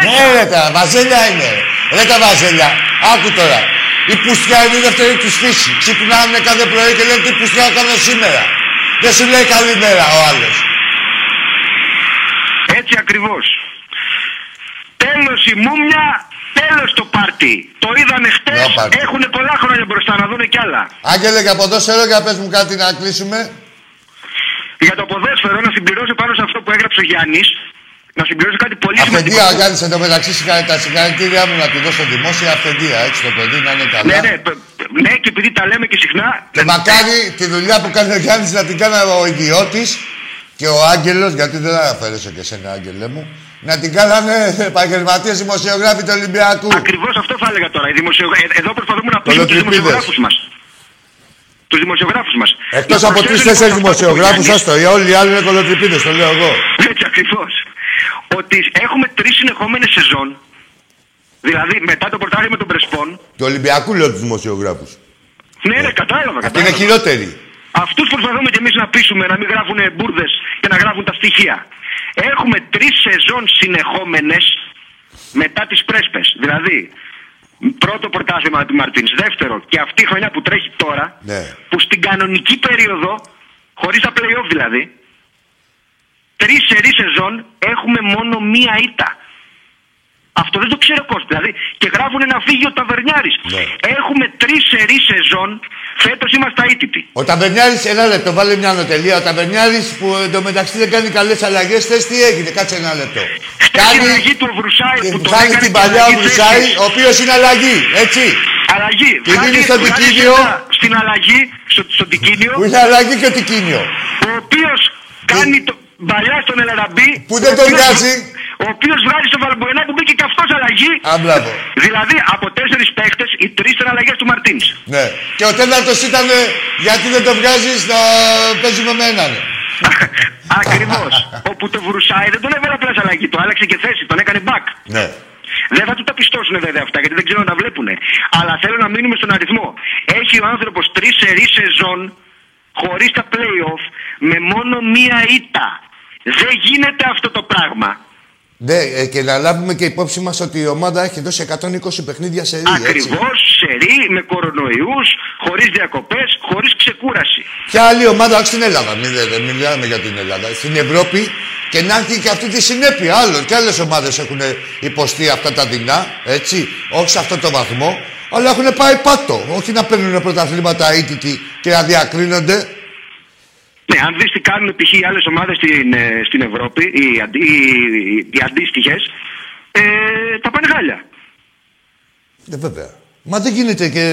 Ναι, ρε τα βαζέλια είναι. Ρε τα βαζέλια. Άκου τώρα. Η πουστιά είναι η δεύτερη τους φύση. Ξυπνάνε κάθε πρωί και λένε τι πουστιά κάνω σήμερα; Δεν σου λέει καλή μέρα ο άλλος. Έτσι ακριβώς. Τέλος η μούμια, τέλος το πάρτι. Το είδανε χτες, Νέο πάρτι. έχουν πολλά χρόνια μπροστά να δούνε κι άλλα. Άγγελε για ποδόσφαιρο, για πες μου κάτι να κλείσουμε. Για το ποδόσφαιρο να συμπληρώσω πάνω σε αυτό που έγραψε ο Γιάννης, να συμπληρώσω κάτι πολύ σημαντικό. Αυθεντία, ο Γιάννης εντωμεταξύ συγχαρη- τα συγχαρητήριά μου να του δώσω δημόσια αυθεντία. Έτσι το παιδί να είναι καλά. Ναι, ναι, π- ναι, και επειδή τα λέμε και συχνά. Και μακάρι τη δουλειά που κάνει ο Γιάννης να την κάνει ο ιδιώτης και ο Άγγελος, γιατί δεν αφαίρεσε και εσένα Άγγελε μου, να την κάνανε επαγγελματίες δημοσιογράφοι του Ολυμπιακού. Ακριβώς αυτό θα έλεγα τώρα. Οι δημοσιογρα... ε, Εδώ προσπαθούμε να πείσουμε τους Κολοτριπίδες. δημοσιογράφους μας. Τους δημοσιογράφους μας. Εκτός Να από προσέξουν τρει-τέσσερι λοιπόν αυτό που είπε ο δημοσιογράφους, Γιάννης. άστο. Οι όλοι οι άλλοι είναι κολοτριπίδε, το λέω εγώ. Έτσι ακριβώς. Ότι έχουμε τρεις συνεχόμενες σεζόν. Δηλαδή μετά το πρωτάθλημα των Πρεσπών. Του Ολυμπιακού λέω τους δημοσιογράφους. Ναι, ναι, κατάλαβα. Αυτή είναι κατάλαβα. χειρότερη. Αυτούς προσπαθούμε κι εμείς να πείσουμε να μην γράφουν μπουρδες και να γράφουν τα στοιχεία. Έχουμε τρεις σεζόν συνεχόμενες μετά τις πρέσπες. Δηλαδή, πρώτο πρωτάθλημα του Μαρτίνς, δεύτερο και αυτή η χρονιά που τρέχει τώρα, Ναι. που στην κανονική περίοδο, χωρίς τα playoff δηλαδή, τρεις σερή σεζόν έχουμε μόνο μία ήττα. Αυτό δεν το ξέρει ο κόσμος. Δηλαδή, και γράφουν να φύγει ο Ταβερνιάρης. Ναι. Έχουμε τρεις σερή σεζόν, φέτος είμαστε αίτητοι. Ο Ταβερνιάρης, ένα λεπτό, βάλε μια ανωτελεία. Ο Ταβερνιάρης που εντωμεταξύ δεν κάνει καλές αλλαγές, θες τι έγινε, κάτσε ένα λεπτό. Χτες την αλλαγή του Βρουσάη που τον Κάνει έκανε την και παλιά ο αλλαγή Βρουσάη, θέσης. ο οποίος είναι αλλαγή, έτσι. Αλλαγή. Την Βγάζει- δίνει στο βγάζει Τικίνιο. ένα Στην αλλαγή, στο, στο Τικίνιο, Που είναι αλλαγή και ο Τικίνιο. ο οποίος κάνει το παλιά στον Ελαραμπή. Που δεν ο τον οποίος- νοιάζει. Ο οποίος βγάζει στον Βαλμποενά που μπήκε και αυτός αλλαγή. Α, μπράβο. Δηλαδή από τέσσερις παίχτε οι τρεις ήταν αλλαγές του Μαρτίνς. Ναι. Και ο τέταρτο ήταν ε, γιατί δεν το βγάζεις να παίζει με μένα. Ναι. [laughs] Ακριβώς. Όπου το Βρουσάι δεν τον έβαλε απλά σε αλλαγή, το άλλαξε και θέση, τον έκανε back. Ναι. Δεν θα του τα πιστώσουν βέβαια αυτά γιατί δεν ξέρω να τα βλέπουν. Αλλά θέλω να μείνουμε στον αριθμό. Έχει ο άνθρωπος τρεις σερή σεζόν χωρίς τα playoff με μόνο μία ήττα. Δεν γίνεται αυτό το πράγμα. Ναι, ε, και να λάβουμε και υπόψη μας ότι η ομάδα έχει δώσει 120 παιχνίδια σε ρί. Ακριβώς, σε ρί, με κορονοϊούς, χωρίς διακοπές, χωρίς ξεκούραση. Ποια άλλη ομάδα, όχι στην Ελλάδα, μην δεν μιλάμε για την Ελλάδα, στην Ευρώπη και να έχει και αυτή τη συνέπεια. Άλλο και άλλες ομάδες έχουν υποστεί αυτά τα δεινά, έτσι, όχι σε αυτό το βαθμό, αλλά έχουν πάει πάτο. Όχι να παίρνουν πρωταθλήματα ήττητοι και να διακρίνονται. Ναι, αν δεις τι κάνουν π.χ. οι άλλες ομάδες στην, ε, στην Ευρώπη, οι, αντί, οι, οι αντίστοιχες, ε, τα πάνε χάλια. Ναι, βέβαια. Μα δεν γίνεται και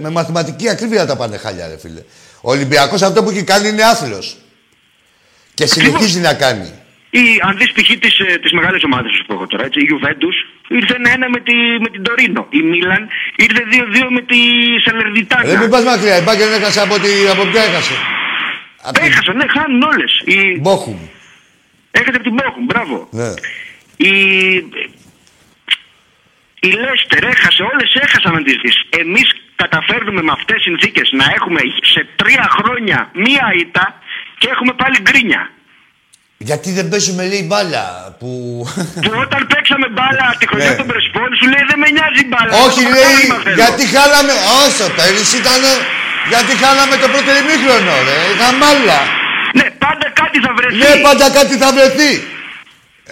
με μαθηματική ακρίβεια τα πάνε χάλια, ρε φίλε. Ο Ολυμπιακός αυτό που έχει κάνει είναι άθλος. Και συνεχίζει να κάνει. Ή αν δεις π.χ. τις, ε, τις μεγάλες ομάδες που έχω τώρα, έτσι, η Juventus ήρθε ένα με, τη, με την Τωρίνο. Η Μίλαν ήρθε 2-2 με τη Σαλερδιτάνα. Δεν μην πας μακριά, η Μπάγκερ έχασε από, τη, από ποια έχασε. Απ' την Έχασαν, ναι, χάνουν όλες. Η... Μπόχουμ. Έχασε από την Μπόχουμ, μπράβο. Ναι. Η, η Λέστερ έχασε, όλες έχασαν να τις δεις. Εμείς καταφέρνουμε με αυτές τις συνθήκες να έχουμε σε τρία χρόνια μία ήττα και έχουμε πάλι γκρίνια. Γιατί δεν παίζουμε λέει μπάλα που... Που όταν παίξαμε μπάλα τη χρονιά Ναι. των Πρεσπών σου λέει δεν με νοιάζει η μπάλα. Όχι Το λέει, πρωτάθλημα θέλω». γιατί χάλαμε... Όσο, πέρυσι ήταν... Γιατί χάλαμε το πρώτο ημίχρονο, ρε. Είχαμε άλλα. Ναι, πάντα κάτι θα βρεθεί. Ναι, πάντα κάτι θα βρεθεί.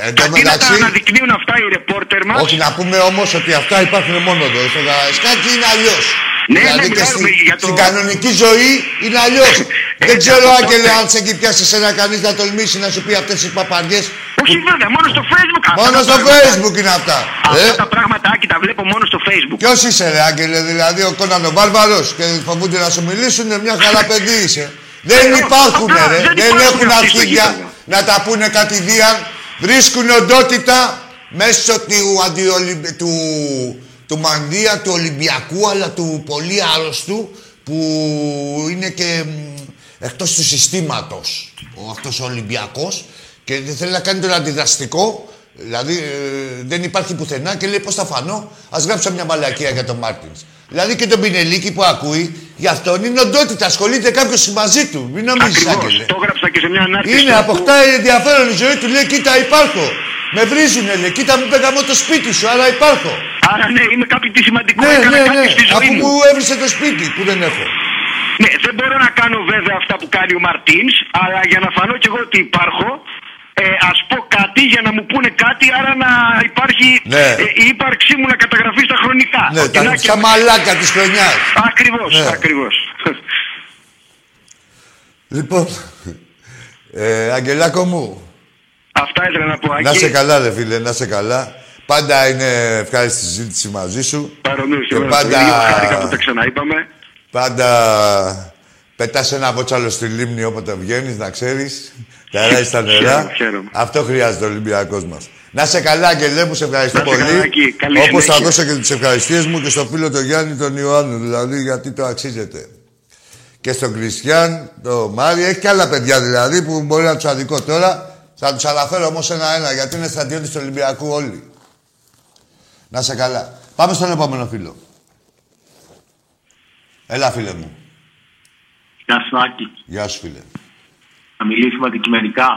Εν τω Τι να τα μεταξύ... αναδεικνύουν αυτά οι ρεπόρτερ μας. Όχι, να πούμε όμως ότι αυτά υπάρχουν μόνο εδώ. Στο Γαρασκάκι είναι αλλιώς. Ναι, ναι, δηλαδή και μιλάμε στη- για το- στην κανονική ζωή είναι αλλιώς. [laughs] Δεν Ε, ξέρω, αυτό- Άγγελε, αν σε έχει πιάσει ένα κανείς να τολμήσει να σου πει αυτές τις παπαριές. Όχι βέβαια, μόνο στο facebook. Αυτά Μόνο τα στο πράγματα- facebook είναι αυτά. Αυτά Ε, τα πράγματα Άκη, τα βλέπω μόνο στο facebook. Ποιος είσαι, ρε Άγγελε, δηλαδή ο Κόναν ο Βάρβαρο και φοβούνται να σου μιλήσουν, μια χαρά παιδί είσαι. Δεν Ε, υπάρχουν, αυτά, ρε. δεν Δεν υπάρχουν έχουν αυτοί στο αρχίδια γήπεδο. να τα πούνε κατηδίαν. Βρίσκουν οντότητα μέσω του, αντιολυμπ... του, του μανδύα του Ολυμπιακού, αλλά του πολύ άρρωστου, που είναι και μ, εκτός του συστήματος ο, αυτός ο Ολυμπιακός. Και δεν θέλει να κάνει τον αντιδραστικό Δηλαδή ε, δεν υπάρχει πουθενά και λέει πώς θα φανώ; Α γράψω μια μαλακία για τον Μάρτινς. Δηλαδή και τον Πινελίκη που ακούει, για αυτόν είναι οντότητα. Ασχολείται κάποιος μαζί του. Μην νομίζεις, Ακριβώς. Άγγελε. Το έγραψα και σε μια ανάρτηση. Είναι, που- αποκτάει ενδιαφέρον η ζωή του. Λέει, κοίτα, υπάρχω. Με βρίζουνε, λέει, κοίτα, μην πέγαμε το σπίτι σου, αλλά υπάρχω. Άρα ναι, είμαι κάτι τι σημαντικό. Ναι, έκανα ναι, κάτι ναι. στη ζωή Αφού μου. μου έβρισε το σπίτι που δεν έχω. Ναι, δεν μπορώ να κάνω βέβαια αυτά που κάνει ο Μαρτίνς, αλλά για να φανώ κι εγώ ότι υπάρχω, ε, ας πω κάτι για να μου πούνε κάτι, άρα να υπάρχει Ναι. ε, η ύπαρξή μου να καταγραφεί στα χρονικά. Ναι, Ότι να τα, και- τα μαλάκα της χρονιάς. Ακριβώς, Ναι. ακριβώς. Λοιπόν, ε, Αγγελάκο μου, Αυτά ήθελα να πω, Άκη. να σε καλά, ρε φίλε, να σε καλά. Πάντα είναι ευχάριστη συζήτηση μαζί σου. Παρομοίως και Και εμένα το πάντα- ίδιο. Χάρηκα που τα ξαναείπαμε. Πάντα πετάς ένα βότσαλο στη λίμνη όποτε βγαίνεις, να ξέρεις. Τα στα νερά. Χαίρομαι, χαίρομαι. Αυτό χρειάζεται ο Ολυμπιακός μας. Να σε καλά, Αγγελέ μου, σε ευχαριστώ Να σε καλά, πολύ. Άκη. Καλή Όπως θα συνέχεια. δώσω και τις ευχαριστίες μου και στο φίλο τον Γιάννη τον Ιωάννου, δηλαδή γιατί το αξίζεται. Και στον Κριστιαν, το Μάρι, έχει και άλλα παιδιά δηλαδή που μπορεί να τους αδικώ τώρα. Θα τους αναφέρω όμως ένα-ένα γιατί είναι στρατιώτες του Ολυμπιακού όλοι. Να σε καλά. Πάμε στον επόμενο φίλο. Έλα, φίλε μου. Γεια σου, Άκη. Γεια σου, φίλε. Να μιλήσουμε αντικειμενικά.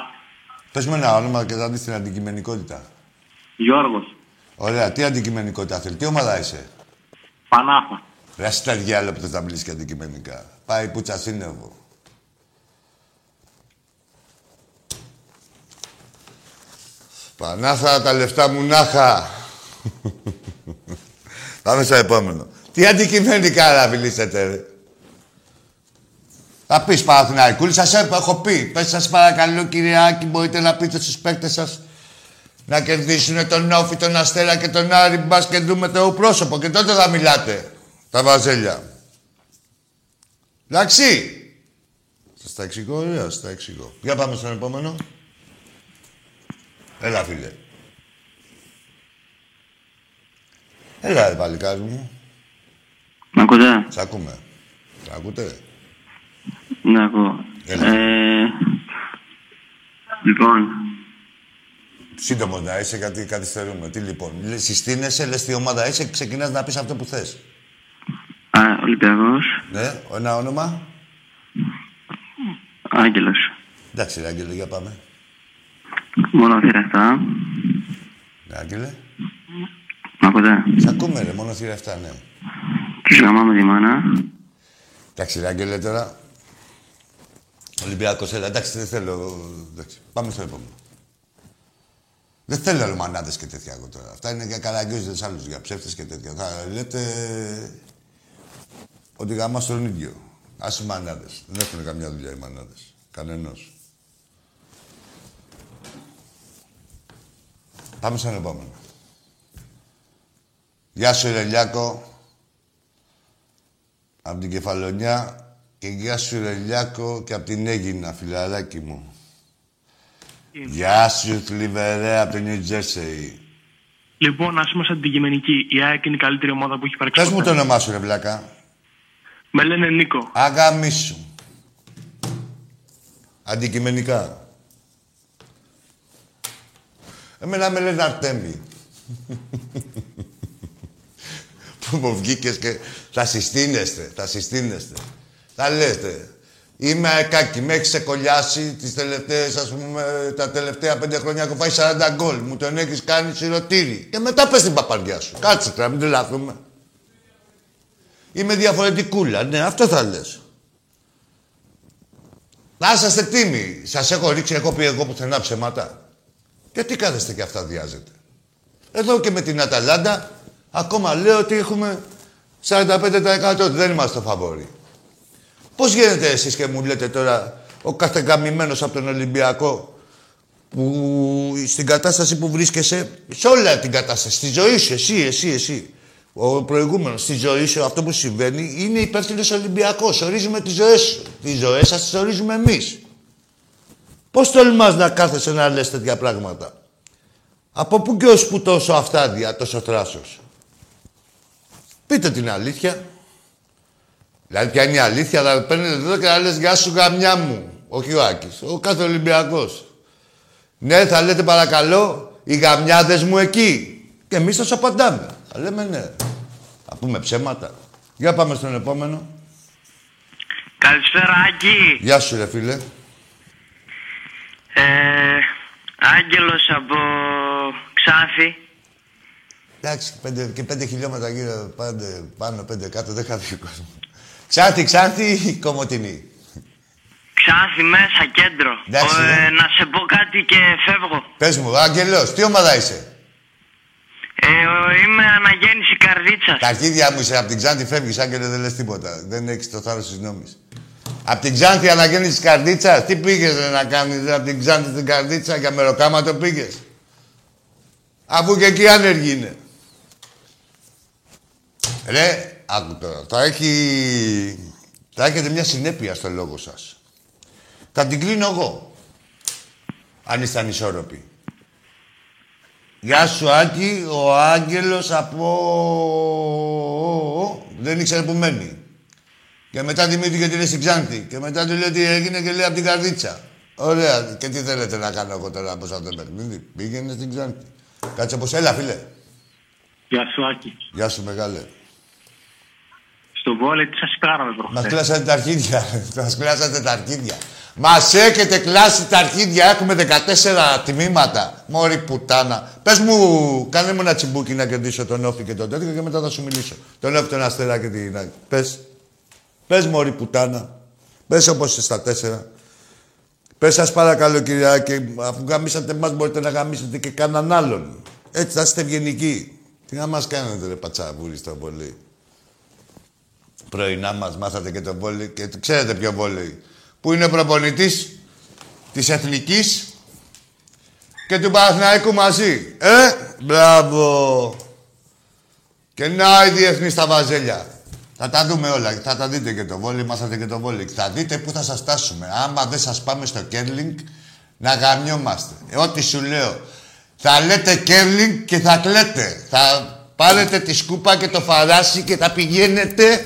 Πες μου ένα όνομα και θα δεις την αντικειμενικότητα. Γιώργος, Ωραία, τι αντικειμενικότητα θέλεις, τι ομάδα είσαι; Πανάθα. Ρε εσύ τα διάλογα που θες να μιλήσεις και αντικειμενικά. Πάει πουτσα σύννεφο. Πανάθα τα λεφτά μου να είχα. [laughs] Πάμε στο επόμενο. Τι αντικειμενικά να μιλήσετε, ρε. Θα πεις Παναθηναϊκούλη, σας έπα, έχω πει. Πες σας παρακαλώ κύριε Άκη, μπορείτε να πείτε στους παίκτες σας να κερδίσουν τον Όφη, τον Αστέρα και τον Άρη μπας και δούμε το πρόσωπο και τότε θα μιλάτε. Τα βαζέλια. Εντάξει. Σας τα εξηγώ, ωραία, σας τα εξηγώ. Για πάμε στον επόμενο. Έλα, φίλε. Έλα, ρε, παλικάρι μου. ακούτε; Σ' ακούμε. Σ' ακούτε; Ναι, ακούω. Έλα. Ε, λοιπόν, Σύντομο να είσαι, γιατί καθυστερούμε. Τι λοιπόν, λε- συστήνεσαι, λες τι ομάδα είσαι και ξεκινάς να πεις αυτό που θες. α, Ολυμπιακός, Ναι, ένα όνομα. Άγγελος. Εντάξει, ρε Άγγελε, για πάμε. Μόνο θύρα 7. Ναι, Άγγελε. Μ' ακούτε. Σ' ακούμε, ρε, μόνο θύρα 7, ναι. Τους γαμάμε τη μάνα. Εντάξει, ρε Άγγελε, τώρα. Ολυμπιακός, έλα, εντάξει, δεν θέλω. Εντάξει, πάμε στο επόμενο. Δεν θέλω αλμανάδες και τέτοια εγώ τώρα. Αυτά είναι για καραγκιόζιδε άλλους, για ψεύτες και τέτοια. Θα λέτε ότι γάμα στον ίδιο. Άσε μανάδες. Δεν έχουν καμιά δουλειά οι μανάδες. Κανενό. Πάμε στον επόμενο. Γεια σου, Ρελιάκο. Από την Κεφαλονιά και γεια σου, Ρελιάκο, και από την Έγινα, φιλαράκι μου. Γεια σου, θλιβερέ, από το New Jersey. Λοιπόν, ας είμαστε αντικειμενικοί. Η ΑΕΚ είναι η καλύτερη ομάδα που έχει υπάρξει. Πες μου ποτέ. το όνομά σου, ρε βλάκα. Με λένε Νίκο. Αγαμίσου. Αντικειμενικά. Εμένα με λένε Αρτέμι. [laughs] Που μου βγήκες και θα συστήνεστε, θα συστήνεστε. Θα λέτε. Είμαι αεκάκι, με έχεις ξεκολλιάσει τις τελευταίες, ας πούμε, τα τελευταία πέντε χρόνια έχω φάει 40 γκολ. Μου τον έχεις κάνει σιρωτήρι. Και μετά πες την παπαριά σου. Κάτσε τώρα, μην τρελαθούμε. Είμαι διαφορετικούλα. Ναι, αυτό θα λες. Να είσαστε τίμοι. Σας έχω ρίξει, έχω πει εγώ πουθενά ψέματα. Και τι κάθεστε και αυτά διάζετε. Εδώ και με την Αταλάντα, ακόμα λέω ότι έχουμε 45% ότι δεν είμαστε το φαβόρι. Πώς γίνεται εσείς και μου λέτε τώρα ο καθεγκαμημένος από τον Ολυμπιακό που στην κατάσταση που βρίσκεσαι, σε όλα την κατάσταση, στη ζωή σου, εσύ, εσύ, εσύ. Ο προηγούμενος, στη ζωή σου, αυτό που συμβαίνει είναι υπεύθυνος Ολυμπιακός. Ορίζουμε τις ζωές σου. Τις ζωές σας τις ορίζουμε εμείς. Πώς τολμάς να κάθεσαι να λες τέτοια πράγματα; Από πού και ως που τόσο αυτάδια, τόσο θράσος; Πείτε την αλήθεια. Δηλαδή, ποια είναι η αλήθεια, αλλά παίρνετε εδώ και να λες Γεια σου, γαμιά μου. Όχι ο Άκης, ο κάθε Ολυμπιακός. Ναι, θα λέτε παρακαλώ, οι γαμιάδες μου εκεί. Και εμείς θα σου απαντάμε. Θα λέμε ναι. Θα πούμε ψέματα. Για πάμε στον επόμενο. Καλησπέρα, Άκη. Γεια σου, ρε φίλε. Ε, Άγγελος από Ξάφη. Εντάξει, πέντε, και πέντε χιλιόμετρα γύρω, πάντε, πάνω, πέντε κάτω, δεν χάθηκε κόσμος. Ξάνθη, Ξάνθη, Κομωτινή. Ξάφη μέσα, κέντρο. Εντάξει, Ο, ναι. ε, να σε πω κάτι και φεύγω. Πες μου, Άγγελος, τι ομάδα είσαι; Ε, ο- είμαι αναγέννηση καρδίτσας. Τα αρχίδια μου είσαι, από την Ξάνθη φεύγεις, Άγγελε, δεν λες τίποτα. Δεν έχεις το θάρρος της νόμης. Απ' την Ξάνθη αναγέννησης καρδίτσας, τι πήγες ρε, να κάνεις ρε, απ' την Ξάνθη την καρδίτσα, για μεροκάματο πήγες; Αφού και εκεί άνεργοι είναι. Ρε, άκου τώρα, θα έχει... Θα έχετε μια συνέπεια στο λόγο σας. Θα την κλείνω εγώ. Αν είστε ανισόρροποι. Γεια σου Άκη, ο Άγγελος από... Δεν ήξερε που μένει. Και μετά θυμήθηκε ότι είναι στην Ξάνθη. Και μετά του λέει τι έγινε και λέει από την καρδίτσα. Ωραία. Και τι θέλετε να κάνω εγώ τώρα από αυτό το παιχνίδι. Πήγαινε στην Ξάνθη. Κάτσε πως έλα φίλε. Γεια σου, Άκη. Γεια σου μεγάλε. Στο βόλεϊ τι σας κάναμε Μας προχθές. κλάσατε τα αρχίδια. [laughs] Μας κλάσατε τα αρχίδια. Μας έχετε κλάσει τα αρχίδια. Έχουμε 14 τμήματα. Μόρι πουτάνα. Πες μου, κάνε μου ένα τσιμπούκι να κερδίσω τον Όφη και τον τέτοιο και μετά θα σου μιλήσω. Τον Όφη, τον Αστέρα και την... Πες. Πες μόρι πουτάνα. Πες όπως είσαι στα τέσσερα. Πες σας παρακαλώ κυρία και αφού γαμίσατε εμάς μπορείτε να γαμίσετε και κανέναν άλλον. Έτσι θα είστε ευγενικοί. Τι να μας κάνετε ρε πατσαβούρι στο πολύ. Πρωινά μας μάθατε και το βόλεϊ και ξέρετε ποιο βόλεϊ. Που είναι προπονητής της Εθνικής και του Παναθηναϊκού μαζί. Ε, μπράβο. Και να η διεθνή στα βαζέλια. Θα τα δούμε όλα. Θα τα δείτε και το βόλεϊ, μάθατε και το βόλεϊ. Θα δείτε πού θα σας φτάσουμε. Άμα δεν σας πάμε στο κέρλινγκ, να γαμιόμαστε. Ε, ό,τι σου λέω. Θα λέτε κέρλινγκ και θα κλαίτε. Θα πάρετε τη σκούπα και το φαράσι και θα πηγαίνετε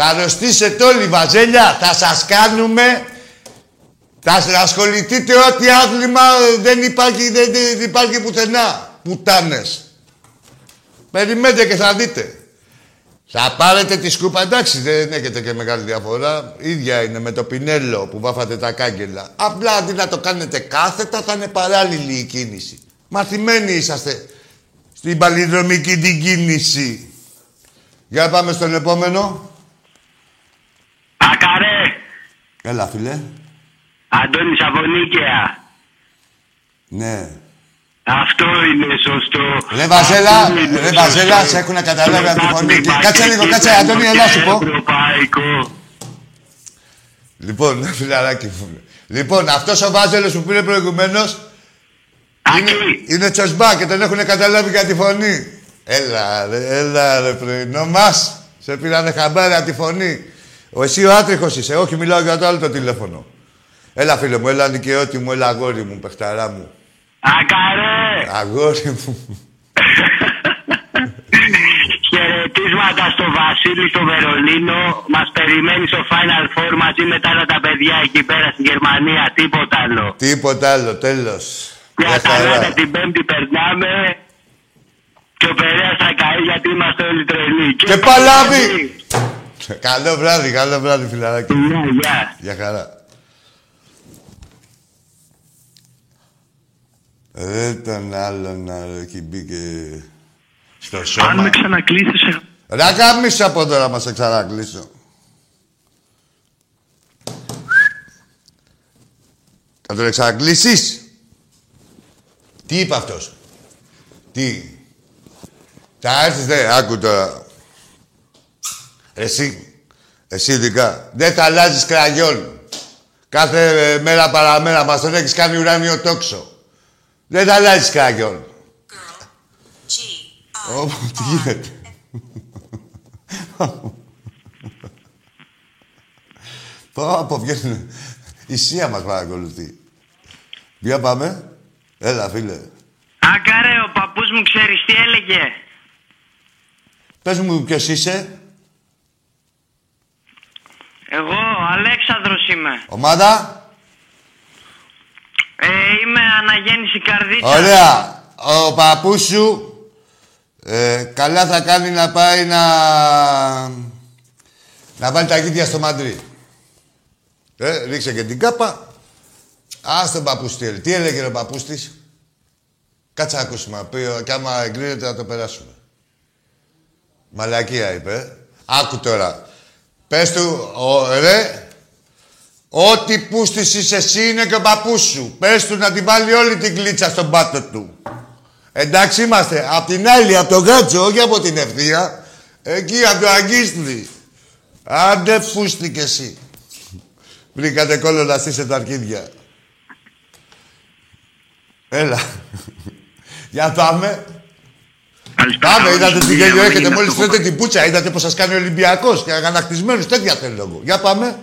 Θα αρρωστήσετε όλοι, Βαζέλια. Θα σας κάνουμε... Θα ασχοληθείτε ό,τι άθλημα δεν υπάρχει, δεν, δεν υπάρχει πουθενά. Πουτάνες. Περιμένετε και θα δείτε. Θα πάρετε τη σκούπα, εντάξει, δεν έχετε και μεγάλη διαφορά. ίδια είναι με το πινέλο που βάφατε τα κάγκελα. Απλά αντί να το κάνετε κάθετα, θα είναι παράλληλη η κίνηση. Μαθημένοι είσαστε στην παλιδρομική την κίνηση. Για πάμε στον επόμενο. Ακαρέ! Έλα, φίλε. Αντώνης Αβωνίκαια. Ναι. Αυτό είναι σωστό. Ρε Βαζέλα, Αυτό είναι ρε Βαζέλα, σωστό. σε έχουν καταλάβει από τη φωνή. Πρωτάθλημα Κάτσε και λίγο, στην κάτσε, Αντώνη, και έλα σου πω. Ευρωπαϊκό. Λοιπόν, [laughs] φιλαράκι μου. Λοιπόν, αυτός ο Βάζελος που πήρε προηγουμένως είναι, Άκη. είναι τσοσμπά και τον έχουν καταλάβει για τη φωνή. Έλα, ρε, έλα, ρε, πρωινό μας. Σε πήρανε χαμπάρι από τη φωνή. Ο, εσύ ο άτριχος είσαι, όχι μιλάω για το άλλο το τηλέφωνο. Έλα, φίλε μου, έλα, νοικαιώτη μου, έλα, αγόρι μου, παιχταρά μου. Ακαρέ! Αγόρι μου. Χαιρετίσματα στο Βασίλη στο Βερολίνο. Μας περιμένει στο Final Four μαζί με τα άλλα τα παιδιά εκεί πέρα στη Γερμανία. Τίποτα άλλο. Τίποτα άλλο, τέλος. Για Μια τα χαρά. λόγια την Πέμπτη περνάμε. Και ο Περέας θα καεί γιατί είμαστε όλοι τρελοί. Και παλάβι! [laughs] Καλό βράδυ, καλό βράδυ, φιλαράκι. Γεια, γεια. Για χαρά. Ρε τον άλλον να έχει μπει και στο Αν σώμα. με ξανακλείσεις, Ρε καμίσου από τώρα να σε ξανακλείσω. Θα τον ξανακλείσεις. Τι είπε αυτός; Τι; Θα έρθεις, δε, άκου τώρα. Εσύ. Εσύ ειδικά. Δεν θα αλλάζεις κραγιόν. Κάθε ε, μέρα παραμέρα μας τον έχεις κάνει ουράνιο τόξο. Δεν θα αλλάζεις κραγιόν. Ω, τι γίνεται. Πω, πω, βγαίνουν. Η Σία μας παρακολουθεί. Για πάμε. Έλα, φίλε. Άκαρε, ο παππούς μου ξέρεις τι έλεγε. Πες μου ποιος είσαι. Εγώ, Αλέξανδρος είμαι. Ομάδα; Ε, είμαι αναγέννηση καρδίτσα. Ωραία. Ο παππούς σου ε, καλά θα κάνει να πάει να... να βάλει τα γίδια στο Μαντρί. Ε, ρίξε και την κάπα. Ας τον παππούς τι έλεγε. Τι έλεγε ο παππούς της; Κάτσε να ακούσουμε. Πει, ο- και άμα εγκρίνεται να το περάσουμε. Μαλακία είπε. ε. Άκου τώρα. Πες του, ο, ρε, Ό,τι πούστης είσαι εσύ είναι και ο παππούς σου. Πες του να την βάλει όλη την κλίτσα στον πάτο του. Εντάξει είμαστε. Απ' την άλλη, από τον Γάτσο, όχι από την ευθεία. Εκεί, από το Αγκίστρι. Άντε πούστη κι εσύ. Βρήκατε κόλλο να στήσετε τα αρκίδια. Έλα. [laughs] Για πάμε. Καλησπέρα. Πάμε, είδατε τι γέλιο έχετε. Είναι Μόλις αυτό φέρετε την πουτσα, είδατε πώς σας κάνει ο Ολυμπιακός και αγανακτισμένους. Τέτοια θέλω εγώ. Για πάμε.